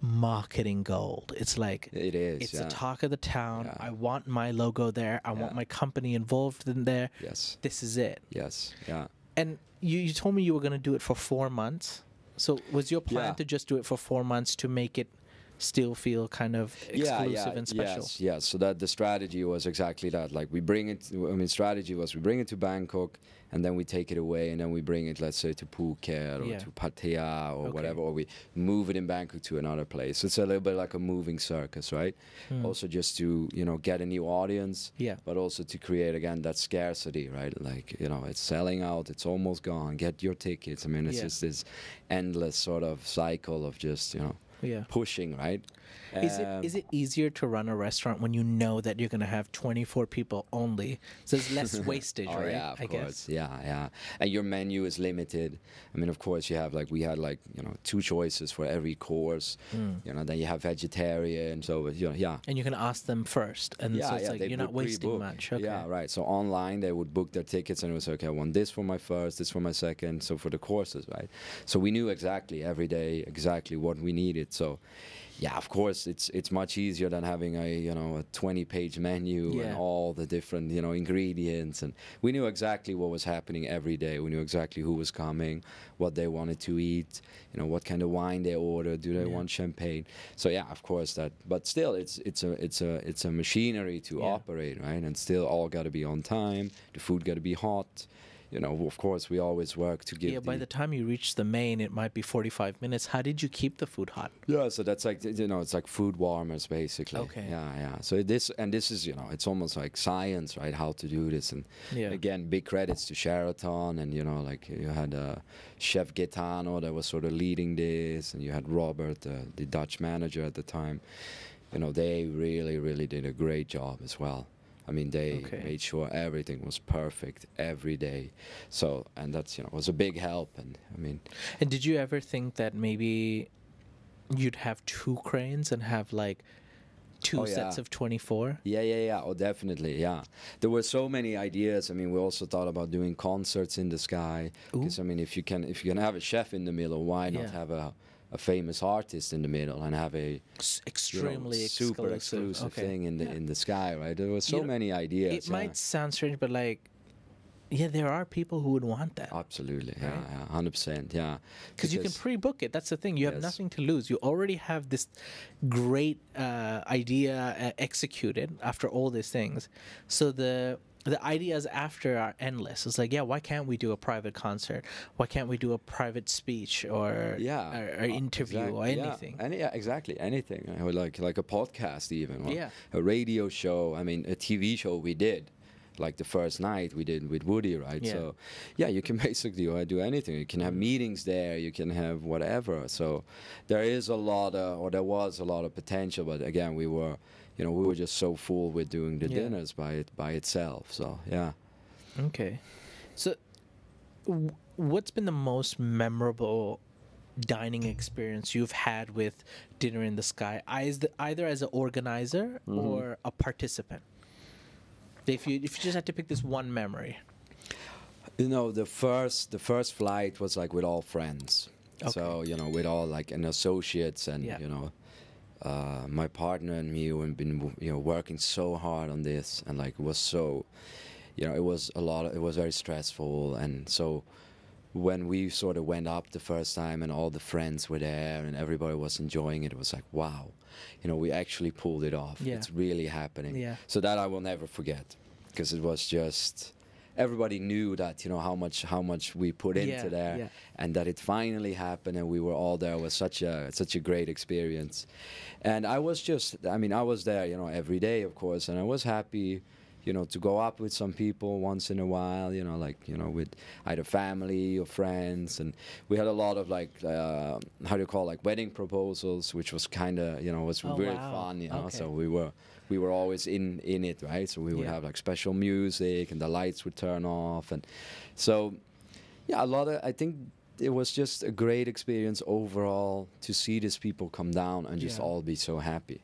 marketing gold. It's like It is. it's yeah. the talk of the town. Yeah. I want my logo there. I want my company involved in there. Yes. This is it. Yes. Yeah. And you, you told me you were going to do it for four months. So was your plan Yeah. to just do it for four months to make it still feel kind of exclusive and special? Yes, yes. So that the strategy was exactly that. Like we bring it. I mean, strategy was we bring it to Bangkok, and then we take it away, and then we bring it, let's say, to Phuket or Yeah. to Pattaya or Okay. whatever, or we move it in Bangkok to another place. It's a little bit like a moving circus, right? Hmm. Also, just to you know get a new audience. Yeah. But also to create again that scarcity, right? Like you know, it's selling out. It's almost gone. Get your tickets. I mean, it's Yeah. just this endless sort of cycle of just you know Yeah. pushing, right? Is it Um, it easier to run a restaurant when you know that you're going to have 24 people only? So there's less <laughs> wastage, Oh right? yeah, of I course. guess. Yeah, yeah. And your menu is limited. I mean, of course, you have like we had like you know two choices for every course. Hmm. You know, then you have vegetarian. So you know, yeah. And you can ask them first, and so it's like you're not wasting pre-book. much. Okay. Yeah, right. So online they would book their tickets and it was okay. I want this for my first, this for my second. So for the courses, right? So we knew exactly every day exactly what we needed. So yeah, of course it's it's much easier than having a you know a 20 page menu Yeah. and all the different you know ingredients and we knew exactly what was happening every day. We knew exactly who was coming, what they wanted to eat, you know what kind of wine they ordered. Do they Yeah. want champagne? So yeah, of course that. But still, it's it's a it's a it's a machinery to Yeah. operate, right? And still, all got to be on time. The food got to be hot. You know, of course, we always work to give. Yeah, by the time you reach the main, it might be 45 minutes. How did you keep the food hot? Yeah, so that's like you know, it's like food warmers basically. Okay. Yeah, yeah. So this and this is you know, it's almost like science, right? How to do this, and Yeah. again, big credits to Sheraton, and you know, like you had uh, Chef Gaetano that was sort of leading this, and you had Robert, uh, the Dutch manager at the time. You know, they really, really did a great job as well. I mean, they Okay. made sure everything was perfect every day. So, and that's you know was a big help. And I mean, And did you ever think that maybe you'd have two cranes and have like two Oh, sets yeah. of 24? Yeah, yeah, yeah. Oh, definitely. Yeah, there were so many ideas. I mean, we also thought about doing concerts in the sky. Because I mean, if you can, if you can have a chef in the middle, why not Yeah. have a, a famous artist in the middle and have a S- you know, extremely super exclusive. exclusive Okay. thing in the Yeah. in the sky, right? There were so You know, many ideas. It yeah. might sound strange, but like, yeah, there are people who would want that. Absolutely, Right? yeah, yeah, hundred percent, yeah. because you can pre-book it that's the thing you have Yes. nothing to lose you already have this great uh, idea uh, executed after all these things so the the ideas after are endless it's like yeah why can't we do a private concert why can't we do a private speech or yeah, or, or uh, interview exact- or yeah, anything any, yeah, exactly, anything. Or like like a podcast, even. or Yeah. a radio show. I mean, a TV show we did. Like the first night we did with Woody, right? Yeah. So, yeah, you can <laughs> basically do anything. You can have meetings there. You can have whatever. So, there is a lot, of, or there was a lot of potential. But again, we were, you know, we were just so full with doing the Yeah. dinners by it by itself. So, yeah. okay so w- what's been the most memorable dining experience you've had with dinner in the sky either, either as an organizer Mm-hmm. or a participant if you if you just had to pick this one memory You know, the first the first flight was like with all friends. okay. So you know, with all like and associates and Yeah. you know, uh, my partner and me we've been you know working so hard on this and like it was so, you know, it was a lot. It was very stressful and so. When we sort of went up the first time and all the friends were there and everybody was enjoying it, it was like, wow, you know, we actually pulled it off. Yeah. It's really happening. Yeah. So that I will never forget because it was just everybody knew that you know how much how much we put into Yeah, there yeah. and that it finally happened and we were all there it was such a such a great experience and i was just i mean i was there you know every day of course and i was happy you know to go up with some people once in a while you know like you know with either family or friends and we had a lot of like uh, how do you call it, like wedding proposals which was kind of you know was Oh, really wow. fun you know Okay. so we were we were always in in it right so we would Yeah. have like special music and the lights would turn off and so yeah a lot of i think it was just a great experience overall to see these people come down and just Yeah. all be so happy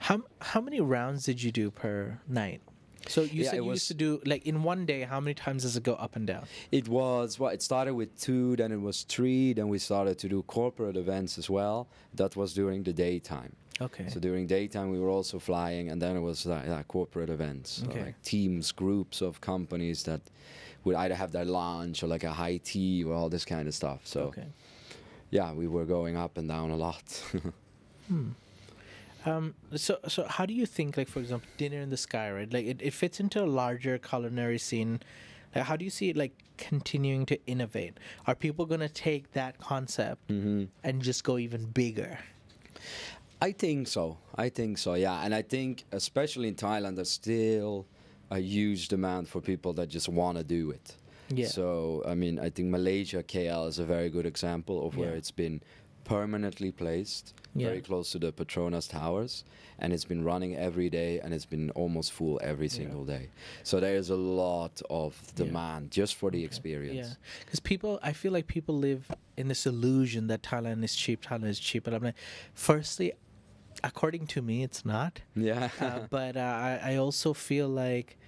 How how many rounds did you do per night? So you Yeah, said you was- used to do like in one day. How many times does it go up and down? it was well it started with two then it was three then we started to do corporate events as well that was during the daytime Okay. So during daytime, we were also flying, and then it was uh, like, like corporate events, so Okay. like teams, groups of companies that would either have their lunch or like a high tea or all this kind of stuff. So okay. yeah, we were going up and down a lot. <laughs> Hmm. Um. So so how do you think like for example dinner in the sky right like it, it fits into a larger culinary scene. Like, how do you see it like continuing to innovate? Are people gonna take that concept Mm-hmm. and just go even bigger? I think so. I think so. Yeah, and I think especially in Thailand, there's still a huge demand for people that just want to do it. Yeah. So I mean, I think Malaysia KL is a very good example of where Yeah. it's been permanently placed Yeah. very close to the Petronas Towers, and it's been running every day, and it's been almost full every single day. So there is a lot of demand just for the experience. Yeah, because people, I feel like people live in this illusion that Thailand is cheap. Thailand is cheap, but I'm like, firstly, according to me, it's not. Yeah. Uh, <laughs> but uh, I, I also feel like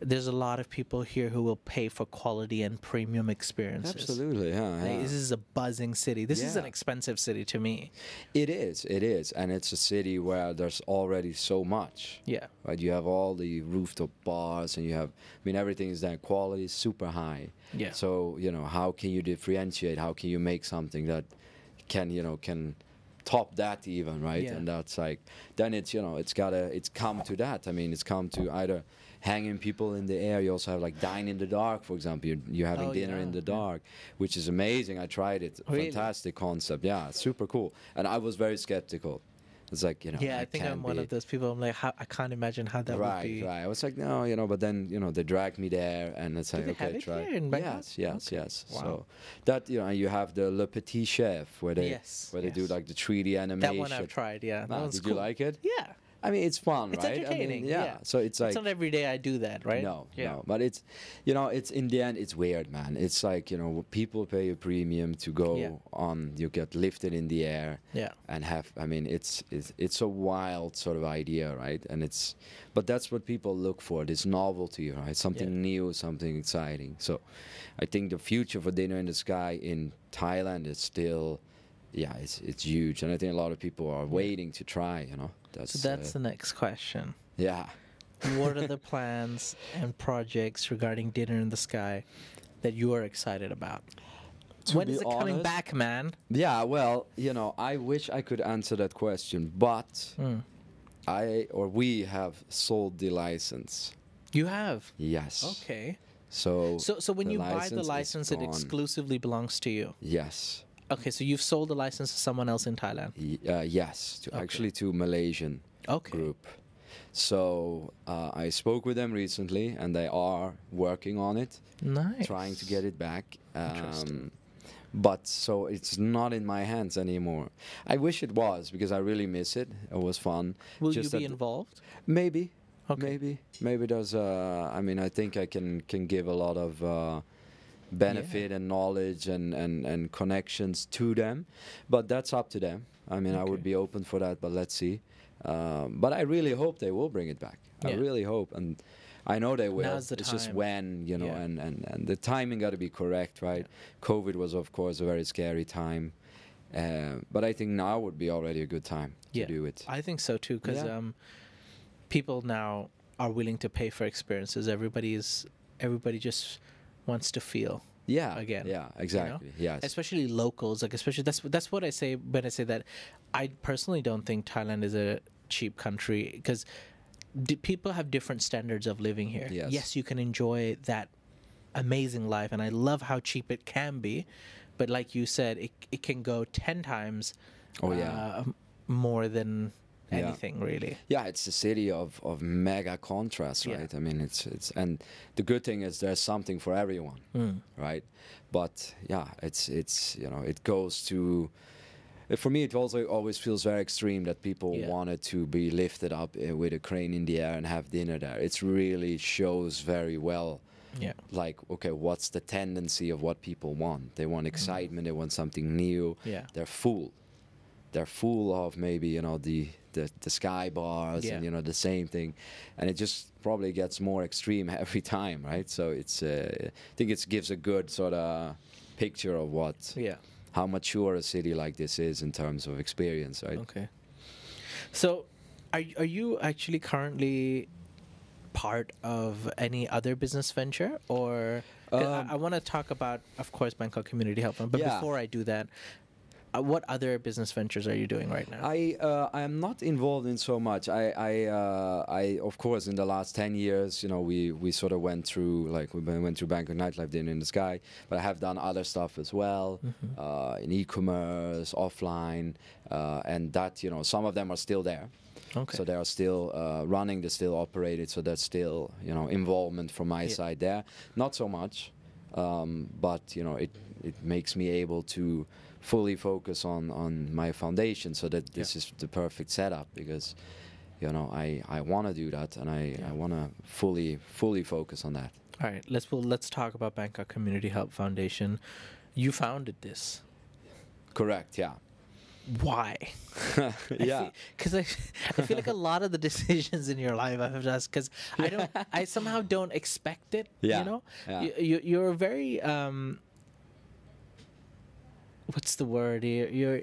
there's a lot of people here who will pay for quality and premium experiences. Absolutely, yeah. Like, yeah. This is a buzzing city. This is an expensive city to me. It is, it is, and it's a city where there's already so much. Yeah. Right, you have all the rooftop bars, and you have, I mean, everything is that Quality is super high. Yeah. So you know, how can you differentiate? How can you make something that can, you know, can top that even, right? Yeah. And that's like, then it's you know, it's gotta, it's come to that. I mean, it's come to either hanging people in the air. You also have like dine in the dark, for example. You're, you're having Oh, dinner yeah, in the dark, which is amazing. I tried it. Really? Fantastic concept. Yeah, super cool. And I was very skeptical. It's like you know. Yeah, I think I'm one be- of those people. I'm like, how, I can't imagine how that would be. right. right. I was like, no, you know, but then you know they dragged me there, and it's like, they okay, try. here in Bangkok? yes, yes, yes. Wow. So that you know, you have the Le Petit Chef where they Yes, where they do like the 3D animation. That one I've tried. Yeah, that Ah, did cool. you like it? Yeah, I mean, it's fun, it's right? I mean, yeah. yeah. So it's like it's not every day I do that, right? no, Yeah. no. But it's, you know, it's in the end, it's weird, man. It's like you know, people pay a premium to go Yeah. on. You get lifted in the air Yeah. and have. I mean, it's it's it's a wild sort of idea, right? And it's, but that's what people look for. This novelty, right? Something Yeah. new, something exciting. So, I think the future for Dinner in the Sky in Thailand is still. Yeah, it's it's huge, and I think a lot of people are waiting to try. You know, that's So that's uh, the next question. yeah. what are the <laughs> plans and projects regarding Dinner in the Sky that you are excited about? To when is it coming back, man? Yeah, well, you know, I wish I could answer that question, but Hmm. I or we have sold the license. You have. Yes. Okay. So So so when you buy the license it exclusively belongs to you. yes, Okay, so you've sold the license to someone else in Thailand. Y- uh, yes, to actually to Malaysian Okay. group. So uh, I spoke with them recently, and they are working on it, Nice. trying to get it back. Interesting. Um, but so it's not in my hands anymore. I wish it was because I really miss it. It was fun. Will Just you be involved? Maybe. Okay. Maybe. Maybe there's uh I mean I think I can can give a lot of uh benefit and knowledge and, and, and connections to them. But that's up to them. I mean I would be open for that, but let's see. Um, but I really hope they will bring it back. I really hope and I know they will. Now's the it's just when, you know, Yeah. and, and, and the timing got to be correct, right? COVID was, of course, a very scary time. Uh, but I think now would be already a good time to Yeah. do it. I think so too, because Yeah. um, people now are willing to pay for experiences. Everybody is. Everybody just wants to feel. Yeah. again, Yeah, you know? exactly. Yes. especially locals like especially that's that's what i say when i say that i personally don't think thailand is a cheap country because d- people have different standards of living here Yes. you can enjoy that amazing life and i love how cheap it can be but like you said it, it can go 10 times Oh, yeah. uh, more than Yeah. anything really yeah, it's a city of, of mega contrast, Yeah. right? I mean, it's it's and the good thing is there's something for everyone, Mm. right? But yeah, it's it's you know it goes to. For me, it also always feels very extreme that people Yeah. wanted to be lifted up uh, with a crane in the air and have dinner there. It really shows very well yeah like okay what's the tendency of what people want they want excitement they want something new. Yeah. they're full they're full of maybe you know the the, the sky bars Yeah. and you know the same thing and it just probably gets more extreme <laughs> every time right so it's uh, i think it gives a good sort of picture of what yeah how mature a city like this is in terms of experience right Okay. So, are are you actually currently part of any other business venture, or? Um, I, I want to talk about, of course, Bangkok Community Help Fund. But Yeah. before I do that, what other business ventures are you doing right now? I uh, I am not involved in so much. I I, uh, I of course in the last ten years, you know, we, we sort of went through like we went through Bangkok nightlife dinner in the sky, but I have done other stuff as well Mm-hmm. uh, in e-commerce, offline, uh, and that you know some of them are still there. Okay. So they are still uh, running, they're still operated. So that's still you know involvement from my Yeah. side there. Not so much, um, but you know it it makes me able to fully focus on on my foundation so that this is the perfect setup because you know I I want to do that and I Yeah. I want to fully fully focus on that. All right, let's well, let's talk about Bangkok Community Help Foundation. You founded this. Correct. Yeah. Why? <laughs> yeah. Because I, I feel like a lot of the <laughs> decisions in your life I've just because I don't I somehow don't expect it. Yeah, You know, yeah. you, you you're very um. What's the word? You're you're.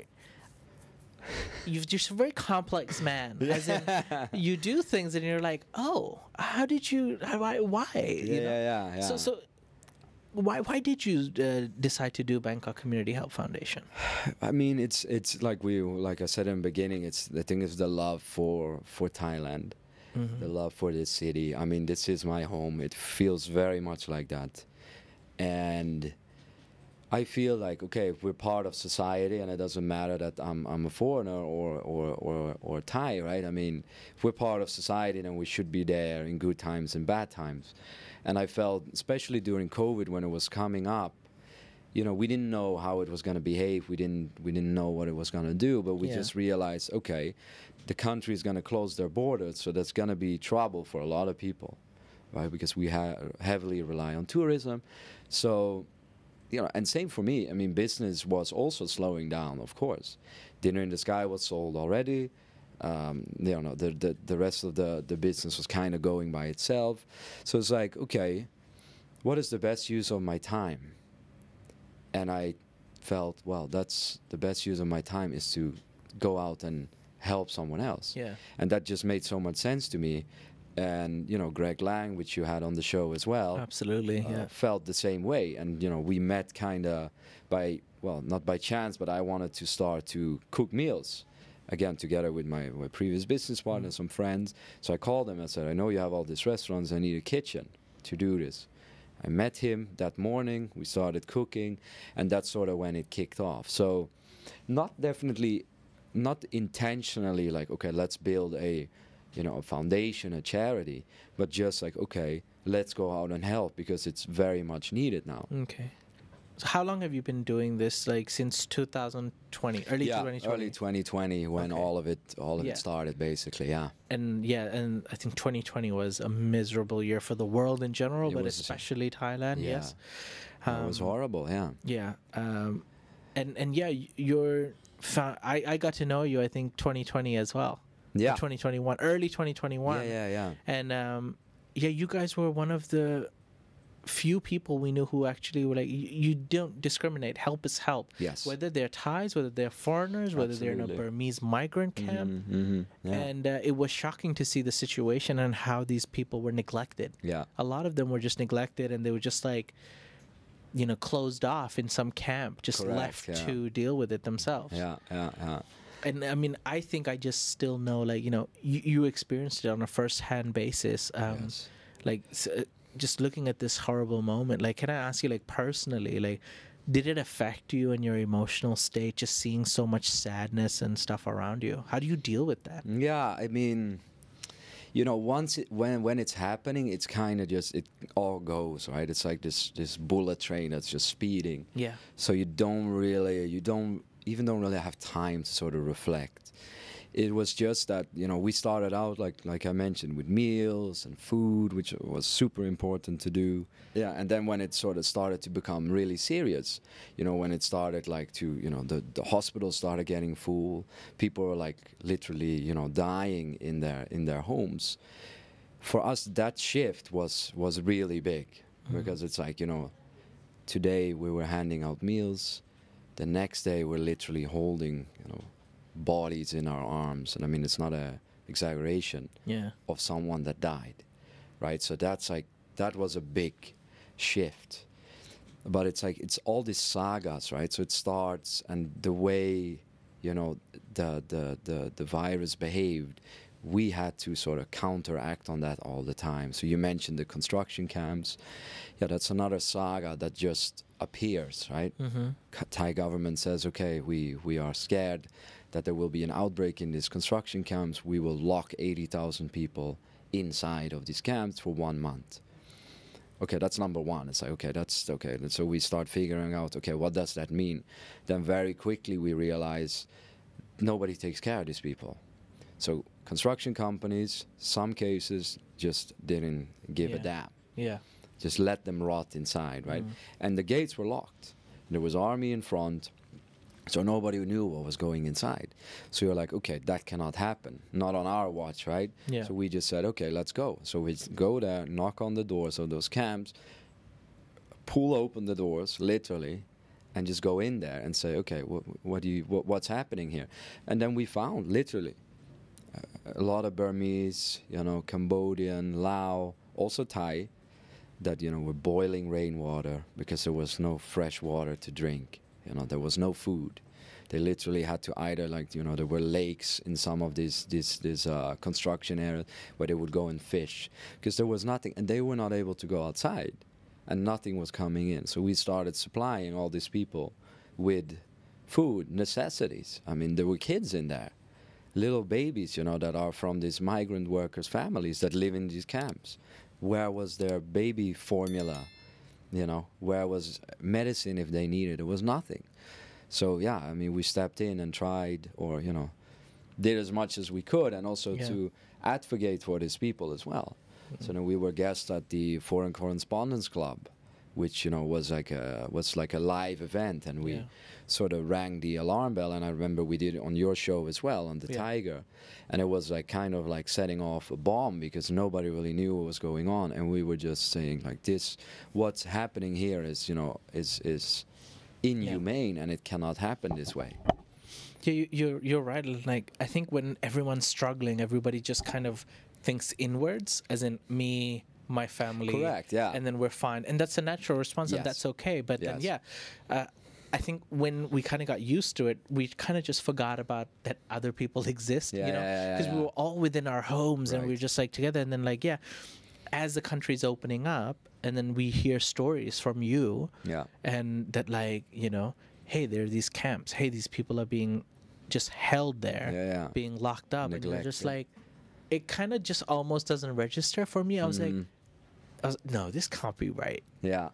You're just a very complex man. <laughs> As in, you do things and you're like, oh, how did you? how- Why? Why? Yeah, you know? yeah, yeah, So, yeah. so why why did you uh, decide to do Bangkok Community Help Foundation? <sighs> I mean, it's it's like we like I said in the beginning. It's the thing is the love for for Thailand, the love for this city. I mean, this is my home. It feels very much like that, and I feel like okay, if we're part of society, and it doesn't matter that I'm I'm a foreigner or or or, or Thai, right? I mean, if we're part of society, then we should be there in good times and bad times. And I felt, especially during COVID, when it was coming up, you know, we didn't know how it was going to behave. We didn't we didn't know what it was going to do, but we Yeah. just realized, okay, the country is going to close their borders, so that's going to be trouble for a lot of people, right? Because we ha- heavily rely on tourism, so you know, and same for me. I mean, business was also slowing down, of course. Dinner in the Sky was sold already. Um, you know, the, the the rest of the the business was kind of going by itself. So it's like, okay, what is the best use of my time? And I felt, well, that's the best use of my time is to go out and help someone else. Yeah. And that just made so much sense to me. And you know, Greg Lang, which you had on the show as well Absolutely, uh, yeah. felt the same way. And you know, we met kind of by well, not by chance, but I wanted to start to cook meals again together with my, my previous business partner, some friends. So I called him and said, I know you have all these restaurants. I need a kitchen to do this. I met him that morning. We started cooking, and that's sort of when it kicked off. So, not definitely, not intentionally like okay, let's build a, you know, a foundation, a charity, but just like okay, let's go out and help because it's very much needed now. Okay. So how long have you been doing this? Like since 2020, early yeah, 2020. early 2020 when Okay. all of it, all of Yeah. it started basically. Yeah. and yeah, and I think 2020 was a miserable year for the world in general, It but especially Thailand. Yeah. Yes. it was Um, horrible. Yeah. Yeah. Um, and and yeah, you're. Fa- I I got to know you. I think 2020 as well. Yeah. 2021, early 2021. Yeah, yeah, yeah. And um, yeah, you guys were one of the few people we knew who actually were like, you, you don't discriminate. Help is help. Yes. Whether they're Thais, whether they're foreigners, whether they're in a Burmese migrant camp. Mm-hmm. Yeah. And uh, it was shocking to see the situation and how these people were neglected. yeah. A lot of them were just neglected and they were just like, you know, closed off in some camp, just Correct, left yeah. to deal with it themselves. Yeah, yeah, yeah. And I mean, I think I just still know, like, you know, you, you experienced it on a first hand basis. Um, Yes. Like, s- uh, just looking at this horrible moment, like, can I ask you, like, personally, like, did it affect you in your emotional state just seeing so much sadness and stuff around you? How do you deal with that? Yeah, I mean, you know, once it, when when it's happening, it's kind of just it all goes right. It's like this this bullet train that's just speeding. Yeah. So you don't really, you don't even don't really have time to sort of reflect. It was just that you know we started out like like I mentioned with meals and food, which was super important to do. Yeah, and then when it sort of started to become really serious, you know, when it started like to you know the the hospitals started getting full, people were like literally you know dying in their in their homes. For us, that shift was was really big mm-hmm. because it's like you know today we were handing out meals the next day we're literally holding you know bodies in our arms. And i mean it's not a exaggeration Yeah. of someone that died right? So that's like that was a big shift. But it's like it's all these sagas right? So it starts and the way you know the the the, the virus behaved we had to sort of counteract on that all the time. So you mentioned the construction camps yeah that's another saga that just appears right Mm-hmm. Thai government says, okay, we, we are scared that there will be an outbreak in these construction camps. We will lock 80,000 people inside of these camps for one month. okay that's number one it's like okay that's okay and so we start figuring out okay what does that mean then very quickly we realize nobody takes care of these people so construction companies some cases just didn't give a damn Yeah. Just let them rot inside right? Mm. And the gates were locked. There was army in front so nobody knew what was going inside. So you're like okay that cannot happen. Not on our watch right? Yeah. so we just said okay let's go. So we go there knock on the doors of those camps pull open the doors literally and just go in there and say okay what, what do you what, what's happening here? And then we found literally a lot of Burmese, you know, Cambodian, Lao, also Thai, that you know were boiling rainwater because there was no fresh water to drink. You know, there was no food. They literally had to either like you know there were lakes in some of these these these uh, construction areas where they would go and fish because there was nothing and they were not able to go outside, and nothing was coming in. So we started supplying all these people with food necessities. I mean, there were kids in there little babies, you know, that are from these migrant workers' families that live in these camps. Where was their baby formula? You know, where was medicine if they needed? It was nothing. So yeah, I mean, we stepped in and tried, or you know, did as much as we could, and also Yeah. to advocate for these people as well. So then we were guests at the Foreign Correspondents Club, which you know was like a was like a live event, and we Yeah. Sort of rang the alarm bell. And I remember we did it on your show as well on the Yeah. Thaiger, and it was like kind of like setting off a bomb because nobody really knew what was going on, and we were just saying like this: what's happening here is you know is is inhumane, and it cannot happen this way. Yeah, you, you're you're right. Like I think when everyone's struggling, everybody just kind of thinks inwards, as in me, my family. Correct, yeah. And then we're fine, and that's a natural response, and that's okay. But then, yeah, uh, I think when we kind of got used to it, we kind of just forgot about that other people <laughs> exist. Yeah, you know, yeah, yeah, because we were all within our homes, and we were just like together. And then, like, yeah, as the country's opening up, and then we hear stories from you Yeah. and that like you know hey there are these camps hey these people are being just held there Yeah, yeah. being locked up and you're just like it kind of just almost doesn't register for me i was like Mm. I was, no this can't be right Yeah.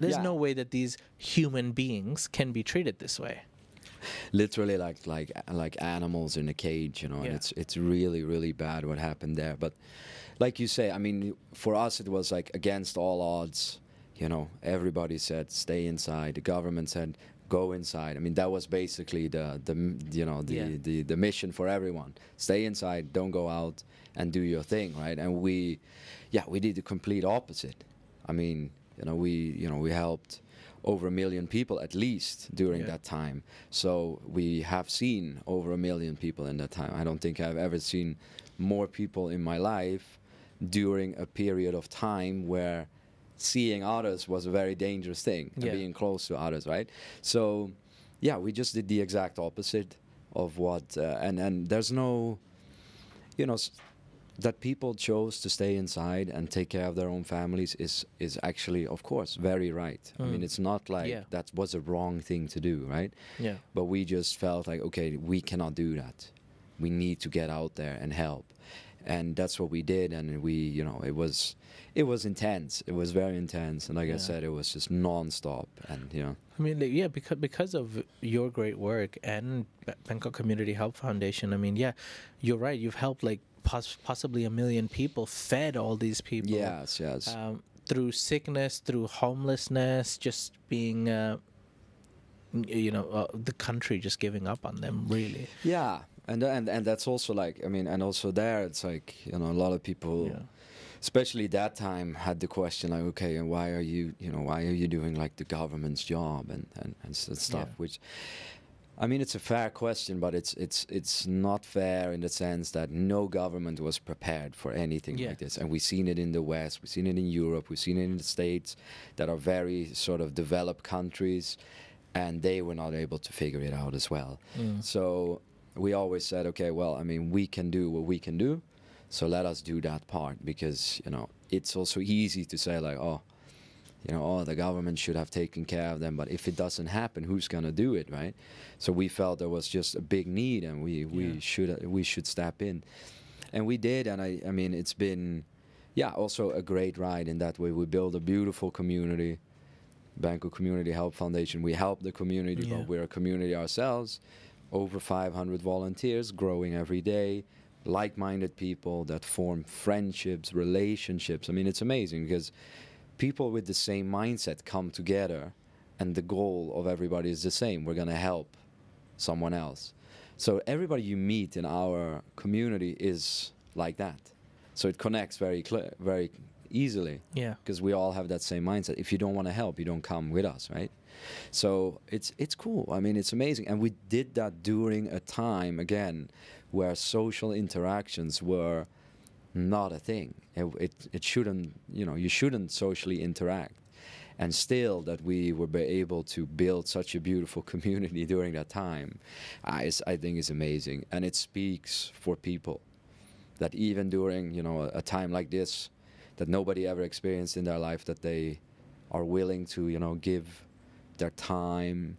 There's Yeah. no way that these human beings can be treated this way. Literally like like like animals in a cage you know Yeah. and it's it's really really bad what happened there. But like you say i mean for us it was like against all odds you know. Everybody said stay inside. The government said go inside. I mean that was basically the the you know the Yeah. the, the mission for everyone. Stay inside don't go out and do your thing right? And we yeah we did the complete opposite. I mean you know we you know we helped over a million people at least during Yeah. that time. So we have seen over a million people in that time. I don't think I've ever seen more people in my life during a period of time where seeing others was a very dangerous thing and Yeah. being close to others, right? So yeah, we just did the exact opposite of what uh, and and there's no you know that people chose to stay inside and take care of their own families is is actually of course very right i mean mm. it's not like Yeah. that was a wrong thing to do right yeah but we just felt like okay we cannot do that we need to get out there and help and that's what we did and we you know it was it was intense it was very intense and like Yeah. i said it was just non-stop and you know I mean, yeah, because because of your great work and Ba- Bangkok Community Help Foundation. I mean, yeah, you're right. You've helped like pos- possibly a million people, fed all these people. yes yes Um, through sickness, through homelessness, just being, uh, you know, uh, the country just giving up on them. Really. Yeah, and and and that's also like I mean, and also there it's like you know a lot of people, Yeah. especially that time, had the question like, okay, and why are you you know why are you doing like the government's job and and, and stuff, Yeah. which. I mean, it's a fair question, but it's it's it's not fair in the sense that no government was prepared for anything Yeah. like this, and we've seen it in the West, we've seen it in Europe, we've seen it in the States, that are very sort of developed countries, and they were not able to figure it out as well. Mm. So we always said, okay, well, I mean, we can do what we can do, so let us do that part because you know it's also easy to say like, oh, you know, oh, the government should have taken care of them, but if it doesn't happen, who's gonna do it, right? So we felt there was just a big need, and we we Yeah. should we should step in, and we did, and I I mean, it's been yeah, also a great ride in that way. We build a beautiful community. Bangkok Community Help Foundation. We help the community, Yeah. but we're a community ourselves. Over 500 volunteers growing every day, like minded people that form friendships, relationships. I mean, it's amazing because people with the same mindset come together, and the goal of everybody is the same. We're going to help someone else. So everybody you meet in our community is like that. So it connects very clear, very easily Yeah. because we all have that same mindset. If you don't want to help, you don't come with us, right? So it's it's cool. I mean, it's amazing, and we did that during a time again where social interactions were not a thing. It it, it shouldn't, you know, you shouldn't socially interact. And still, that we were able to build such a beautiful <laughs> community during that time, I, I think is amazing, and it speaks for people that even during you know a, a time like this that nobody ever experienced in their life that they are willing to you know give their time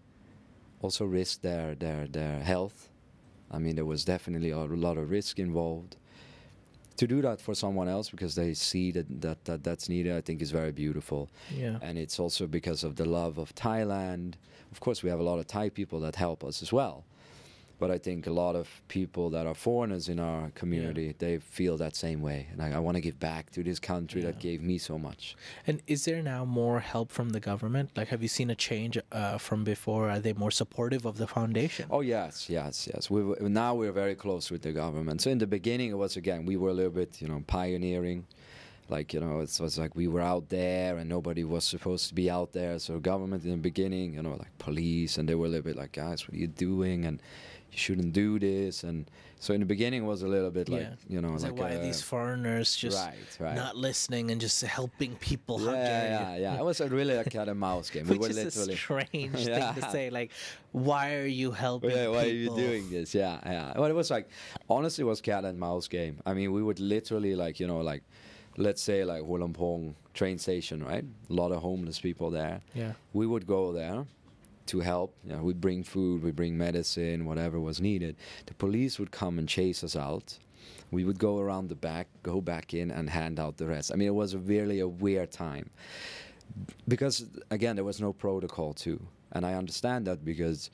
also risk their their their health i mean there was definitely a lot of risk involved to do that for someone else because they see that, that, that that's needed i think is very beautiful. Yeah. and it's also because of the love of thailand. Of course we have a lot of thai people that help us as well but I think a lot of people that are foreigners in our community, they feel that same way. And I, I want to give back to this country that gave me so much. And is there now more help from the government? Like, have you seen a change uh, from before? Are they more supportive of the foundation? Oh yes, yes, yes. We were- now we're very close with the government. So in the beginning, it was again we were a little bit, you know, pioneering. Like you know, it was like we were out there and nobody was supposed to be out there. So government in the beginning, you know, like police, and they were a little bit like, guys, what are you doing? And you shouldn't do this. And so in the beginning, it was a little bit like, Yeah. you know, like, like why are uh, these foreigners just right, right. not listening and just helping people? How yeah, yeah, yeah. It was a really a cat and mouse game. <laughs> we Which were is a literally. strange Yeah. <laughs> thing to say. Like, why are you helping Yeah, why are you doing this? Yeah, yeah. Well, it was like, honestly, it was cat and mouse game. I mean, we would literally like, you know, like, let's say like Hua Lamphong train station, right? A lot of homeless people there. Yeah. We would go there to help. You know, we'd bring food, we'd bring medicine, whatever was needed. The police would come and chase us out. We would go around the back, go back in, and hand out the rest. I mean, it was really a weird time because again there was no protocol too and i understand that because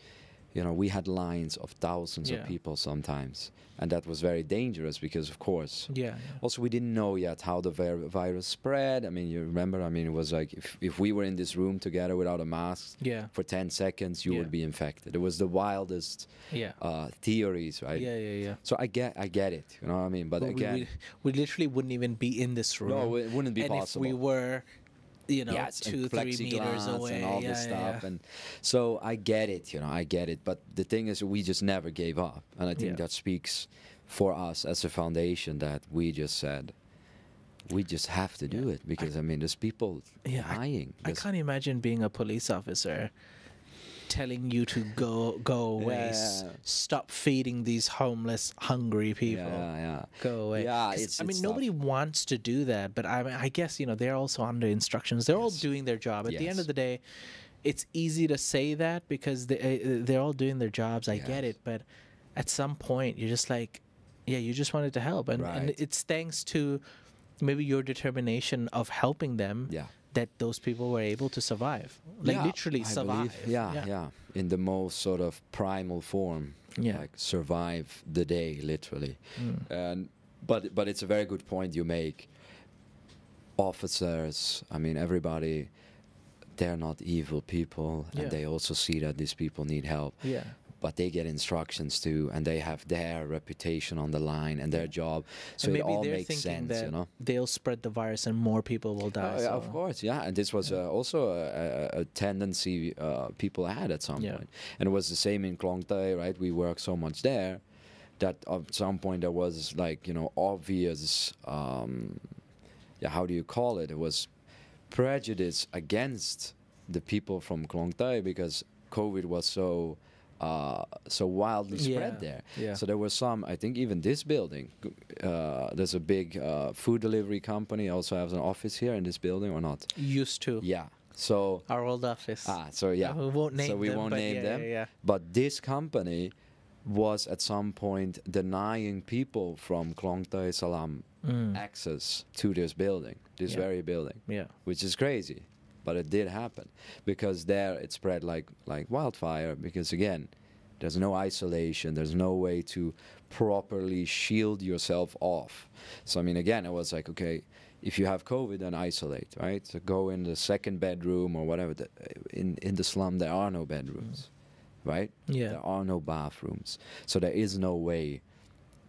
you know we had lines of thousands Yeah. of people sometimes and that was very dangerous because of course Yeah. yeah. also we didn't know yet how the vir- virus spread i mean you remember i mean it was like if, if we were in this room together without a mask Yeah. for 10 seconds you Yeah. would be infected it was the wildest Yeah. uh, theories right Yeah, yeah, yeah. so i get i get it you know what i mean but But we, again we, we literally wouldn't even be in this room. No, it wouldn't be and possible. if we were, you know, yes, two, three meters away, and all yeah, this yeah, stuff. yeah. And so I get it, you know, I get it. But the thing is, we just never gave up, and I think Yeah. that speaks for us as a foundation that we just said we just have to do it because I, mean, there's people Yeah, I- dying. I There's- can't imagine being a police officer telling you to go go away, s- stop feeding these homeless, hungry people. Yeah, yeah. Go away. Yeah, it's- I mean, it's nobody tough. wants to do that, but I, mean, I guess you know they're also under instructions. They're all doing their job. At the end of the day, it's easy to say that because they, uh, they're all doing their jobs. I get it, but at some point, you're just like, yeah, you just wanted to help, and, and it's thanks to maybe your determination of helping them Yeah. That those people were able to survive, like Yeah, literally I survive. believe- Yeah, yeah, in the most sort of primal form. Yeah. like survive the day, literally. Mm. And but but it's a very good point you make. Officers, I mean everybody, they're not evil people, Yeah. and they also see that these people need help. Yeah. But they get instructions too, and they have their reputation on the line and their job, so and it all makes sense, you know. they'll spread the virus and more people will die. Oh, yeah, of course, yeah, and this was uh, also a, a, a tendency uh, people had at some Yeah. point, and it was the same in Klong Toey, right? We worked so much there that at some point there was like you know obvious, um, yeah, how do you call it? It was prejudice against the people from Klong Toey because COVID was so. Uh, so wildly spread Yeah, there. yeah. So there was some. I think even this building. Uh, there's a big uh, food delivery company. Also has an office here in this building, or not? Used to. Yeah. So Our old office. ah, so yeah. we won't name so we them, won't name yeah, them. yeah, yeah. But this company was at some point denying people from Klong Toey Salam access to this building, this Mm. Very building, Yeah. which is crazy, but it did happen because there it spread like like wildfire. Because again, there's no isolation, there's no way to properly shield yourself off. So I mean, again, it was like okay. If you have COVID, then isolate, right? So go in the second bedroom or whatever. The, in in the slum, there are no bedrooms, right? Yeah. There are no bathrooms. So there is no way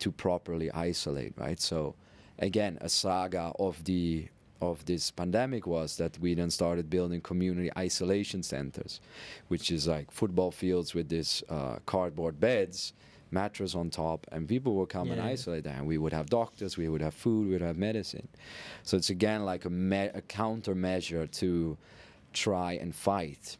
to properly isolate, right? So again, a saga of the of this pandemic was that we then started building community isolation centers, which is like football fields with these uh, cardboard beds, mattress on top, and people would come and isolate there. And we would have doctors, we would have food, we would have medicine. So it's again like a, me- a countermeasure to try and fight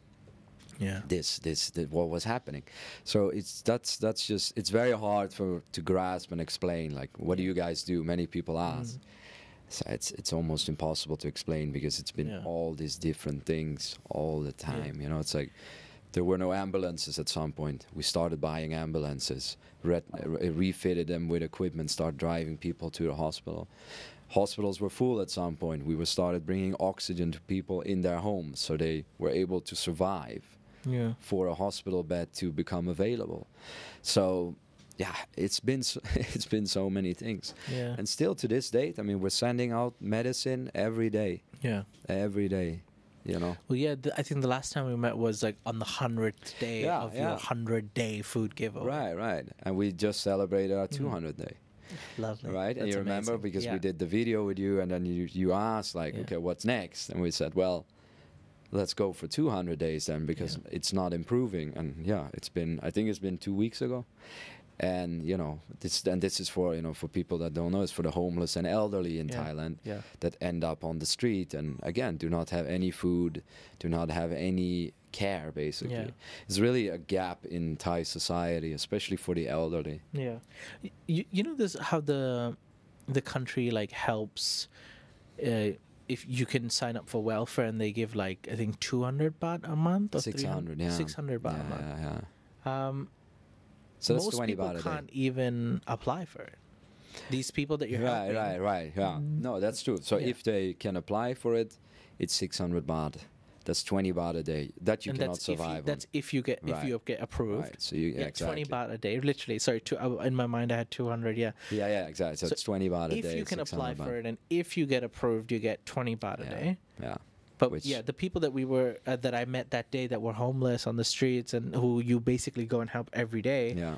Yeah. this this, this what was happening so it's that's that's just it's very hard for to grasp and explain like what do you guys do many people Mm. So it's it's almost impossible to explain because it's been Yeah. all these different things all the time you know it's like there were no ambulances at some point we started buying ambulances re- refitted them with equipment start driving people to the hospital hospitals were full at some point we were started bringing oxygen to people in their homes so they were able to survive Yeah. for a hospital bed to become available. So, yeah, it's been so, <laughs> it's been so many things, Yeah. and still to this date, I mean, we're sending out medicine every day, Yeah. every day. You know, Well, yeah. Th- I think the last time we met was like on the hundredth day Yeah, of your hundred day food giveaway. right, right, and we just celebrated our mm. 200 day, Lovely. right? and you remember amazing. because Yeah. we did the video with you, and then you you asked like, Yeah. okay, what's next? And we said, well. Let's go for 200 days then, because Yeah. it's not improving. And yeah, it's been. I think it's been two weeks ago. And you know this and this is for you know for people that don't know it's for the homeless and elderly in Yeah. Thailand Yeah. that end up on the street and again do not have any food do not have any care basically Yeah. it's really a gap in Thai society especially for the elderly Yeah, you you know this how the the country like helps uh, if you can sign up for welfare and they give like I think two hundred baht a month or 600 yeah six hundred baht yeah, a month. yeah, yeah. Um, so that's most 20 people can't day even apply for it. These people that you're right helping, right right yeah no that's true so Yeah. if they can apply for it it's 600 baht that's 20 baht a day that you and cannot that's if survive you, on. that's if you get if you get approved. right so you Yeah, exactly twenty baht a day. Literally, sorry. Two, uh, in my mind, I had two hundred. Yeah. yeah yeah exactly so, So it's 20 baht a if day If you can apply 600 for baht. it, and if you get approved, you get twenty baht a yeah day. yeah But which- yeah, the people that we were uh, that I met that day that were homeless on the streets and who you basically go and help every day, yeah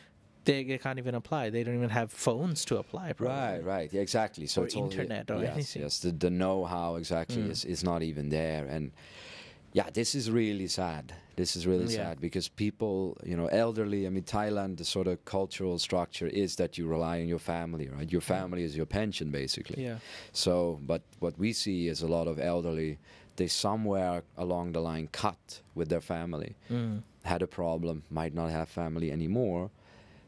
they, they can't even apply. They don't even have phones to apply. Probably. Right, right, yeah, exactly. So Or it's all- internet or yes, anything. Yes, the, the know-how exactly Mm. is, is not even there, and yeah, this is really sad. This is really Yeah. sad because people, you know, elderly. I mean, Thailand, the sort of cultural structure is that you rely on your family, right? Your family is your pension, basically. Yeah. So, but what we see is a lot of elderly. They somewhere along the line cut with their family, Mm. had a problem, might not have family anymore.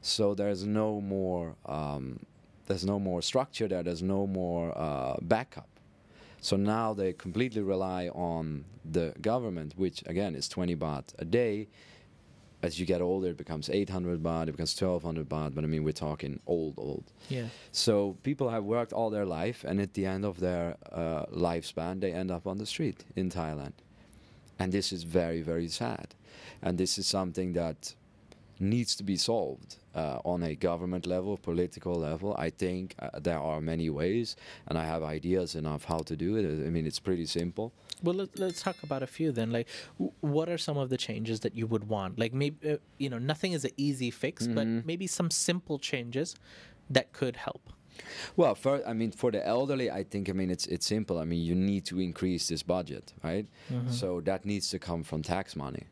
So there's no more um, there's no more structure there. There's no more uh, backup. So now they completely rely on the government, which again is 20 baht a day. As you get older, it becomes 800 baht, it becomes 1200 baht. But I mean, we're talking old, old. Yeah. So people have worked all their life, and at the end of their uh, lifespan, they end up on the street in Thailand. And this is very, very sad. And this is something that needs to be solved uh, on a government level, political level. I think uh, there are many ways, and I have ideas enough how to do it. I mean, it's pretty simple. Well, let, let's talk about a few then. Like, w- what are some of the changes that you would want? Like, maybe uh, you know, nothing is an easy fix, but Mm-hmm. maybe some simple changes that could help. Well, for I mean, for the elderly, I think I mean it's it's simple. I mean, you need to increase this budget, right? So that needs to come from tax money.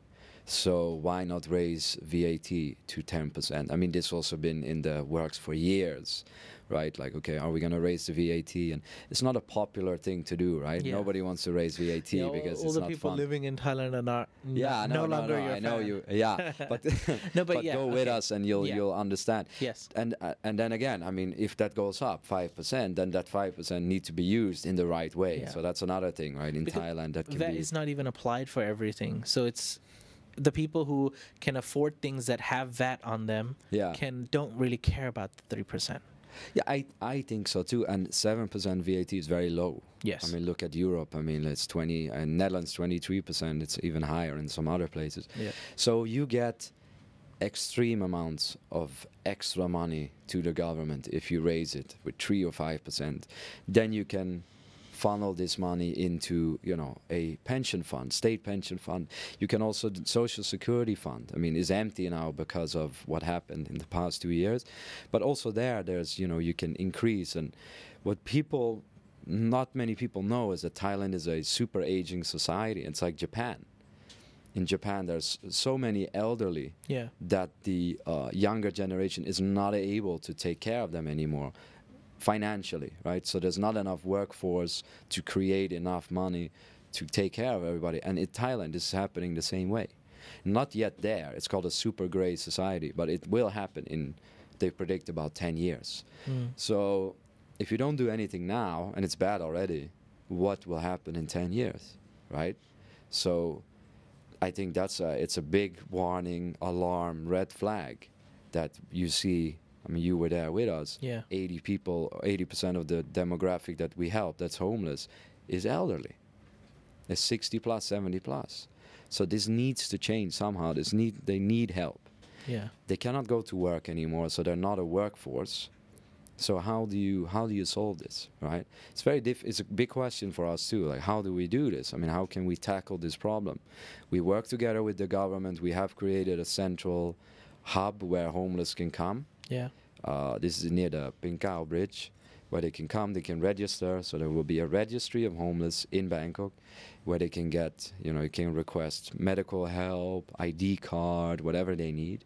So why not raise VAT to ten percent? I mean, this has also been in the works for years, right? Like, okay, are we going to raise the VAT? And it's not a popular thing to do, right? Yeah. Nobody wants to raise VAT Yeah, because all it's the people fun. living in Thailand are not Yeah, no, no, longer no, I know fan. you. Yeah, <laughs> but No, <laughs> but yeah, go with us and you'll you'll understand. Yes. And uh, and then again, I mean, if that goes up five percent, then that five percent need to be used in the right way. So that's another thing, right? In Because Thailand, that can that be is not even applied for everything, so it's the people who can afford things that have VAT on them Yeah. can don't really care about the three percent. Yeah, I I think so too. And seven percent VAT is very low. Yes. I mean, look at Europe. I mean, it's twenty, and Netherlands twenty three percent. It's even higher in some other places. Yeah. So you get extreme amounts of extra money to the government if you raise it with three or five percent. Then you can funnel this money into you know a pension fund, state pension fund. You can also social security fund. I mean, is empty now because of what happened in the past two years, but also there, there's you know you can increase and what people. Not many people know is that Thailand is a super aging society. It's like Japan in Japan, there's so many elderly Yeah. that the uh, younger generation is not able to take care of them anymore financially, right? So there's not enough workforce to create enough money to take care of everybody. And in Thailand, this is happening the same way. Not yet there. It's called a super grey society, but it will happen in, they predict about 10 years. Mm. So if you don't do anything now, and it's bad already, what will happen in 10 years, right? So I think that's a, it's a big warning, alarm, red flag that you see. I mean, you were there with us. Yeah. 80 people, 80% of the demographic that we help that's homeless is elderly. It's 60 plus, 70 plus. So this needs to change somehow. This need they need help. Yeah. They cannot go to work anymore, so they're not a workforce. So how do you how do you solve this, right? It's very diff- It's a big question for us too. Like how do we do this? I mean, how can we tackle this problem? We work together with the government. We have created a central hub where homeless can come. Yeah. Uh, this is near the Pinklao Bridge, where they can come, they can register. So there will be a registry of homeless in Bangkok, where they can get, you know, you can request medical help, ID card, whatever they need.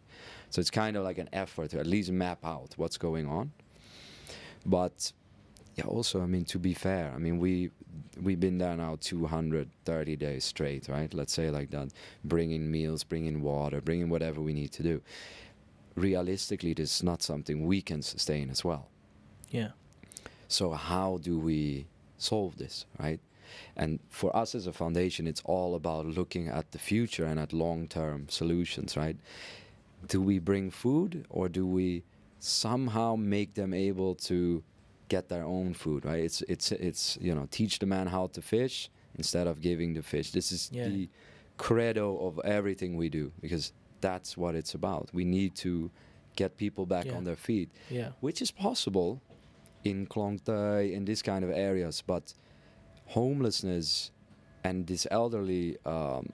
So it's kind of like an effort to at least map out what's going on. But yeah, also, I mean, to be fair, I mean, we we've been there now 230 days straight, right? Let's say like that, bringing meals, bringing water, bringing whatever we need to do. Realistically, this is not something we can sustain as well. Yeah. So how do we solve this, right? And for us as a foundation, it's all about looking at the future and at long-term solutions, right? Do we bring food or do we somehow make them able to get their own food, right? It's it's it's you know teach the man how to fish instead of giving the fish. This is Yeah. the credo of everything we do because that's what it's about. We need to get people back Yeah. on their feet Yeah. which is possible in Klong Toey, in this kind of areas, but homelessness and this elderly um,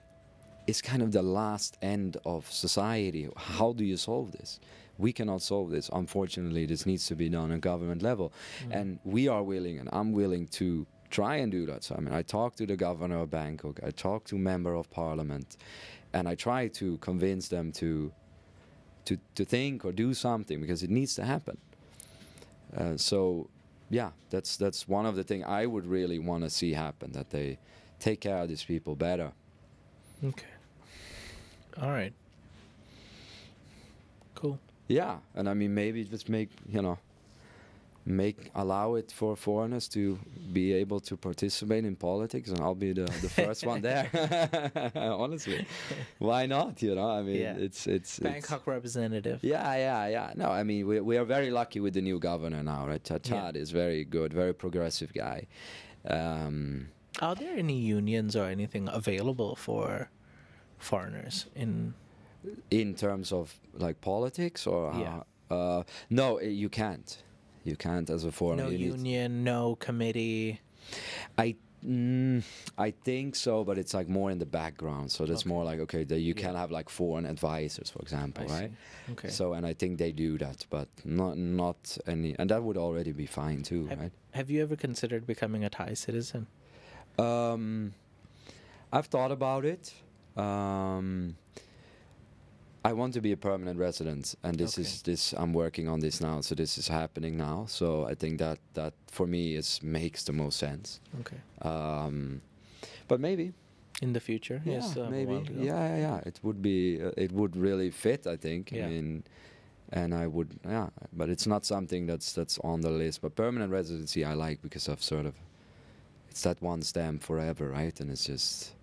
is kind of the last end of society. How do you solve this? We cannot solve this. Unfortunately, this needs to be done on government level, and we are willing, and I'm willing to try and do that. So I mean, I talked to the governor of Bangkok, I talked to member of parliament, and I try to convince them to to to think or do something because it needs to happen. Uh, so, yeah, that's that's one of the things I would really want to see happen that they take care of these people better. Okay. All right. Cool. Yeah, and I mean maybe just make you know make allow it for foreigners to be able to participate in politics, and I'll be the, the first one there. <laughs> Honestly, why not? You know, I mean, Yeah. it's it's it's- Bangkok representative. Yeah, yeah, yeah. No, I mean, we, we are very lucky with the new governor now, right? Chad Yeah. is very good, very progressive guy. Um, Are there any unions or anything available for foreigners in? in terms of like politics or Yeah. how- uh, no, you can't. You can't as a foreigner. No You union, no committee. I mm, I think so, but it's like more in the background. So that's Okay. more like okay, that you Yeah. can have like foreign advisors, for example, I see. right? Okay. So and I think they do that, but not not any, and that would already be fine too, have, right? have you ever considered becoming a Thai citizen? Um, I've thought about it. Um, I want to be a permanent resident, and this is this. I'm working on this now, so this is happening now. So I think that that for me is makes the most sense. Okay. Um, but maybe, In the future? yeah, yes. a maybe, yeah, yeah, yeah. It would be, uh, it would really fit. I think. Yeah. I mean, and I would, yeah. But it's not something that's that's on the list. But permanent residency, I like because I've sort of, it's that one stamp forever, right? And it's just,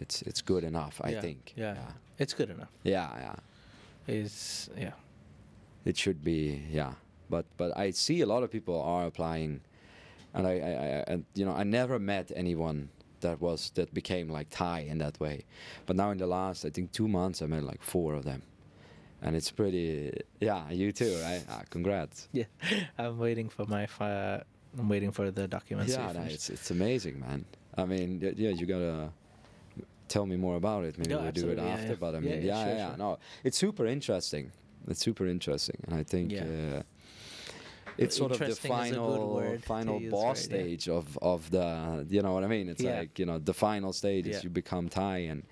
it's it's good enough. I yeah, think. Yeah, it's good enough. Yeah, yeah. It's yeah. It should be, yeah. But but I see a lot of people are applying, and I, I, I and you know I never met anyone that was that became like Thai in that way. But now in the last I think two months I met like four of them, and it's pretty. Yeah, you too, right? Ah, congrats. <laughs> Yeah, I'm waiting for my. Fi- I'm waiting for the documents. yeah, no, it's it's amazing, man. I mean, yeah, you gotta tell me more about it. Maybe No, we'll do it yeah, after. yeah. But I mean, yeah, yeah, sure, yeah, sure. no, it's super interesting. It's super interesting, and I think. Yeah. Uh, it's sort of the Interesting is a good final final use, boss right, yeah. stage of of the you know what I mean it's Yeah. like you know the final stage is you become Thai and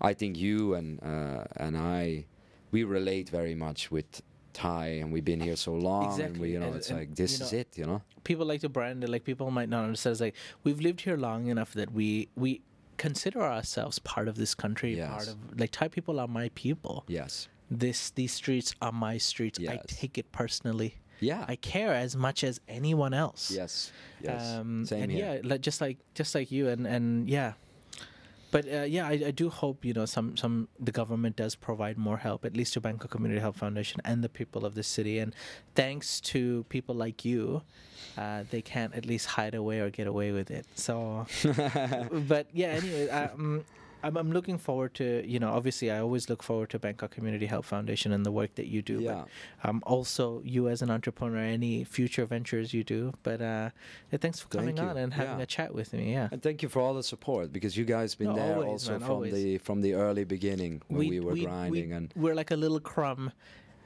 I think you and uh, and I we relate very much with Thai and we've been here so long and we Exactly, you know and- it's and, like this you is it you know people like to brand it like people might not understand. It's like we've lived here long enough that we we consider ourselves part of this country. yes. Part of like Thai people are my people. yes This these streets are my streets. Yes. I take it personally. yeah I care as much as anyone else. yes yes Um, same and here yeah, like just like just like you, and and yeah. But uh, yeah, I, I do hope you know some some the government does provide more help, at least to Bangkok Community Health Foundation and the people of the city. And thanks to people like you, uh, they can't at least hide away or get away with it. So, <laughs> but yeah, anyway, um, I'm I'm looking forward to you know obviously I always look forward to Bangkok Community Health Foundation and the work that you do. Yeah. But um, also you as an entrepreneur, any future ventures you do. But uh, yeah, thanks for coming on and having Yeah. a chat with me. Yeah. And thank you for all the support because you guys been No, there always, also man, from always. the from the early beginning when we, were grinding and we're like a little crumb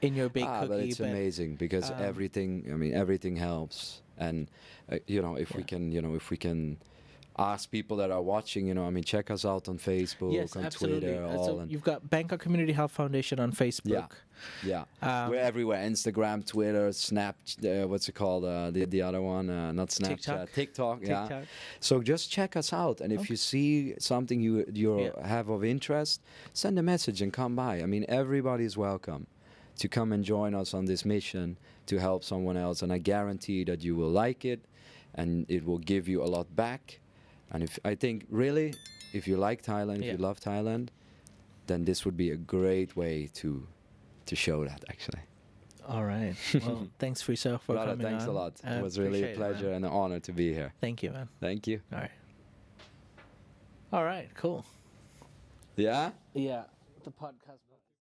in your big ah, cookie. but it's amazing because um, everything I mean everything helps and uh, you know if we can you know if we can ask people that are watching you know I mean check us out on Facebook Yes, on absolutely. Twitter Uh, all so and you've got Bangkok Community Health Foundation on Facebook. yeah Um, we're everywhere Instagram Twitter Snap uh, what's it called uh, the the other one uh, not Snapchat TikTok. TikTok yeah TikTok. So just check us out, and if you see something you you Yeah. have of interest, send a message and come by. I mean, everybody's welcome to come and join us on this mission to help someone else, and I guarantee that you will like it, and it will give you a lot back. And if I think really, if you like Thailand, if Yeah. you love Thailand, then this would be a great way to to show that actually. All right. <laughs> Well, thanks Friso for Brother, coming thanks on. a lot. I it was really a appreciate it, pleasure and an honor to be here. Thank you, man. Thank you. All right. All right. Cool. Yeah. Yeah. The podcast.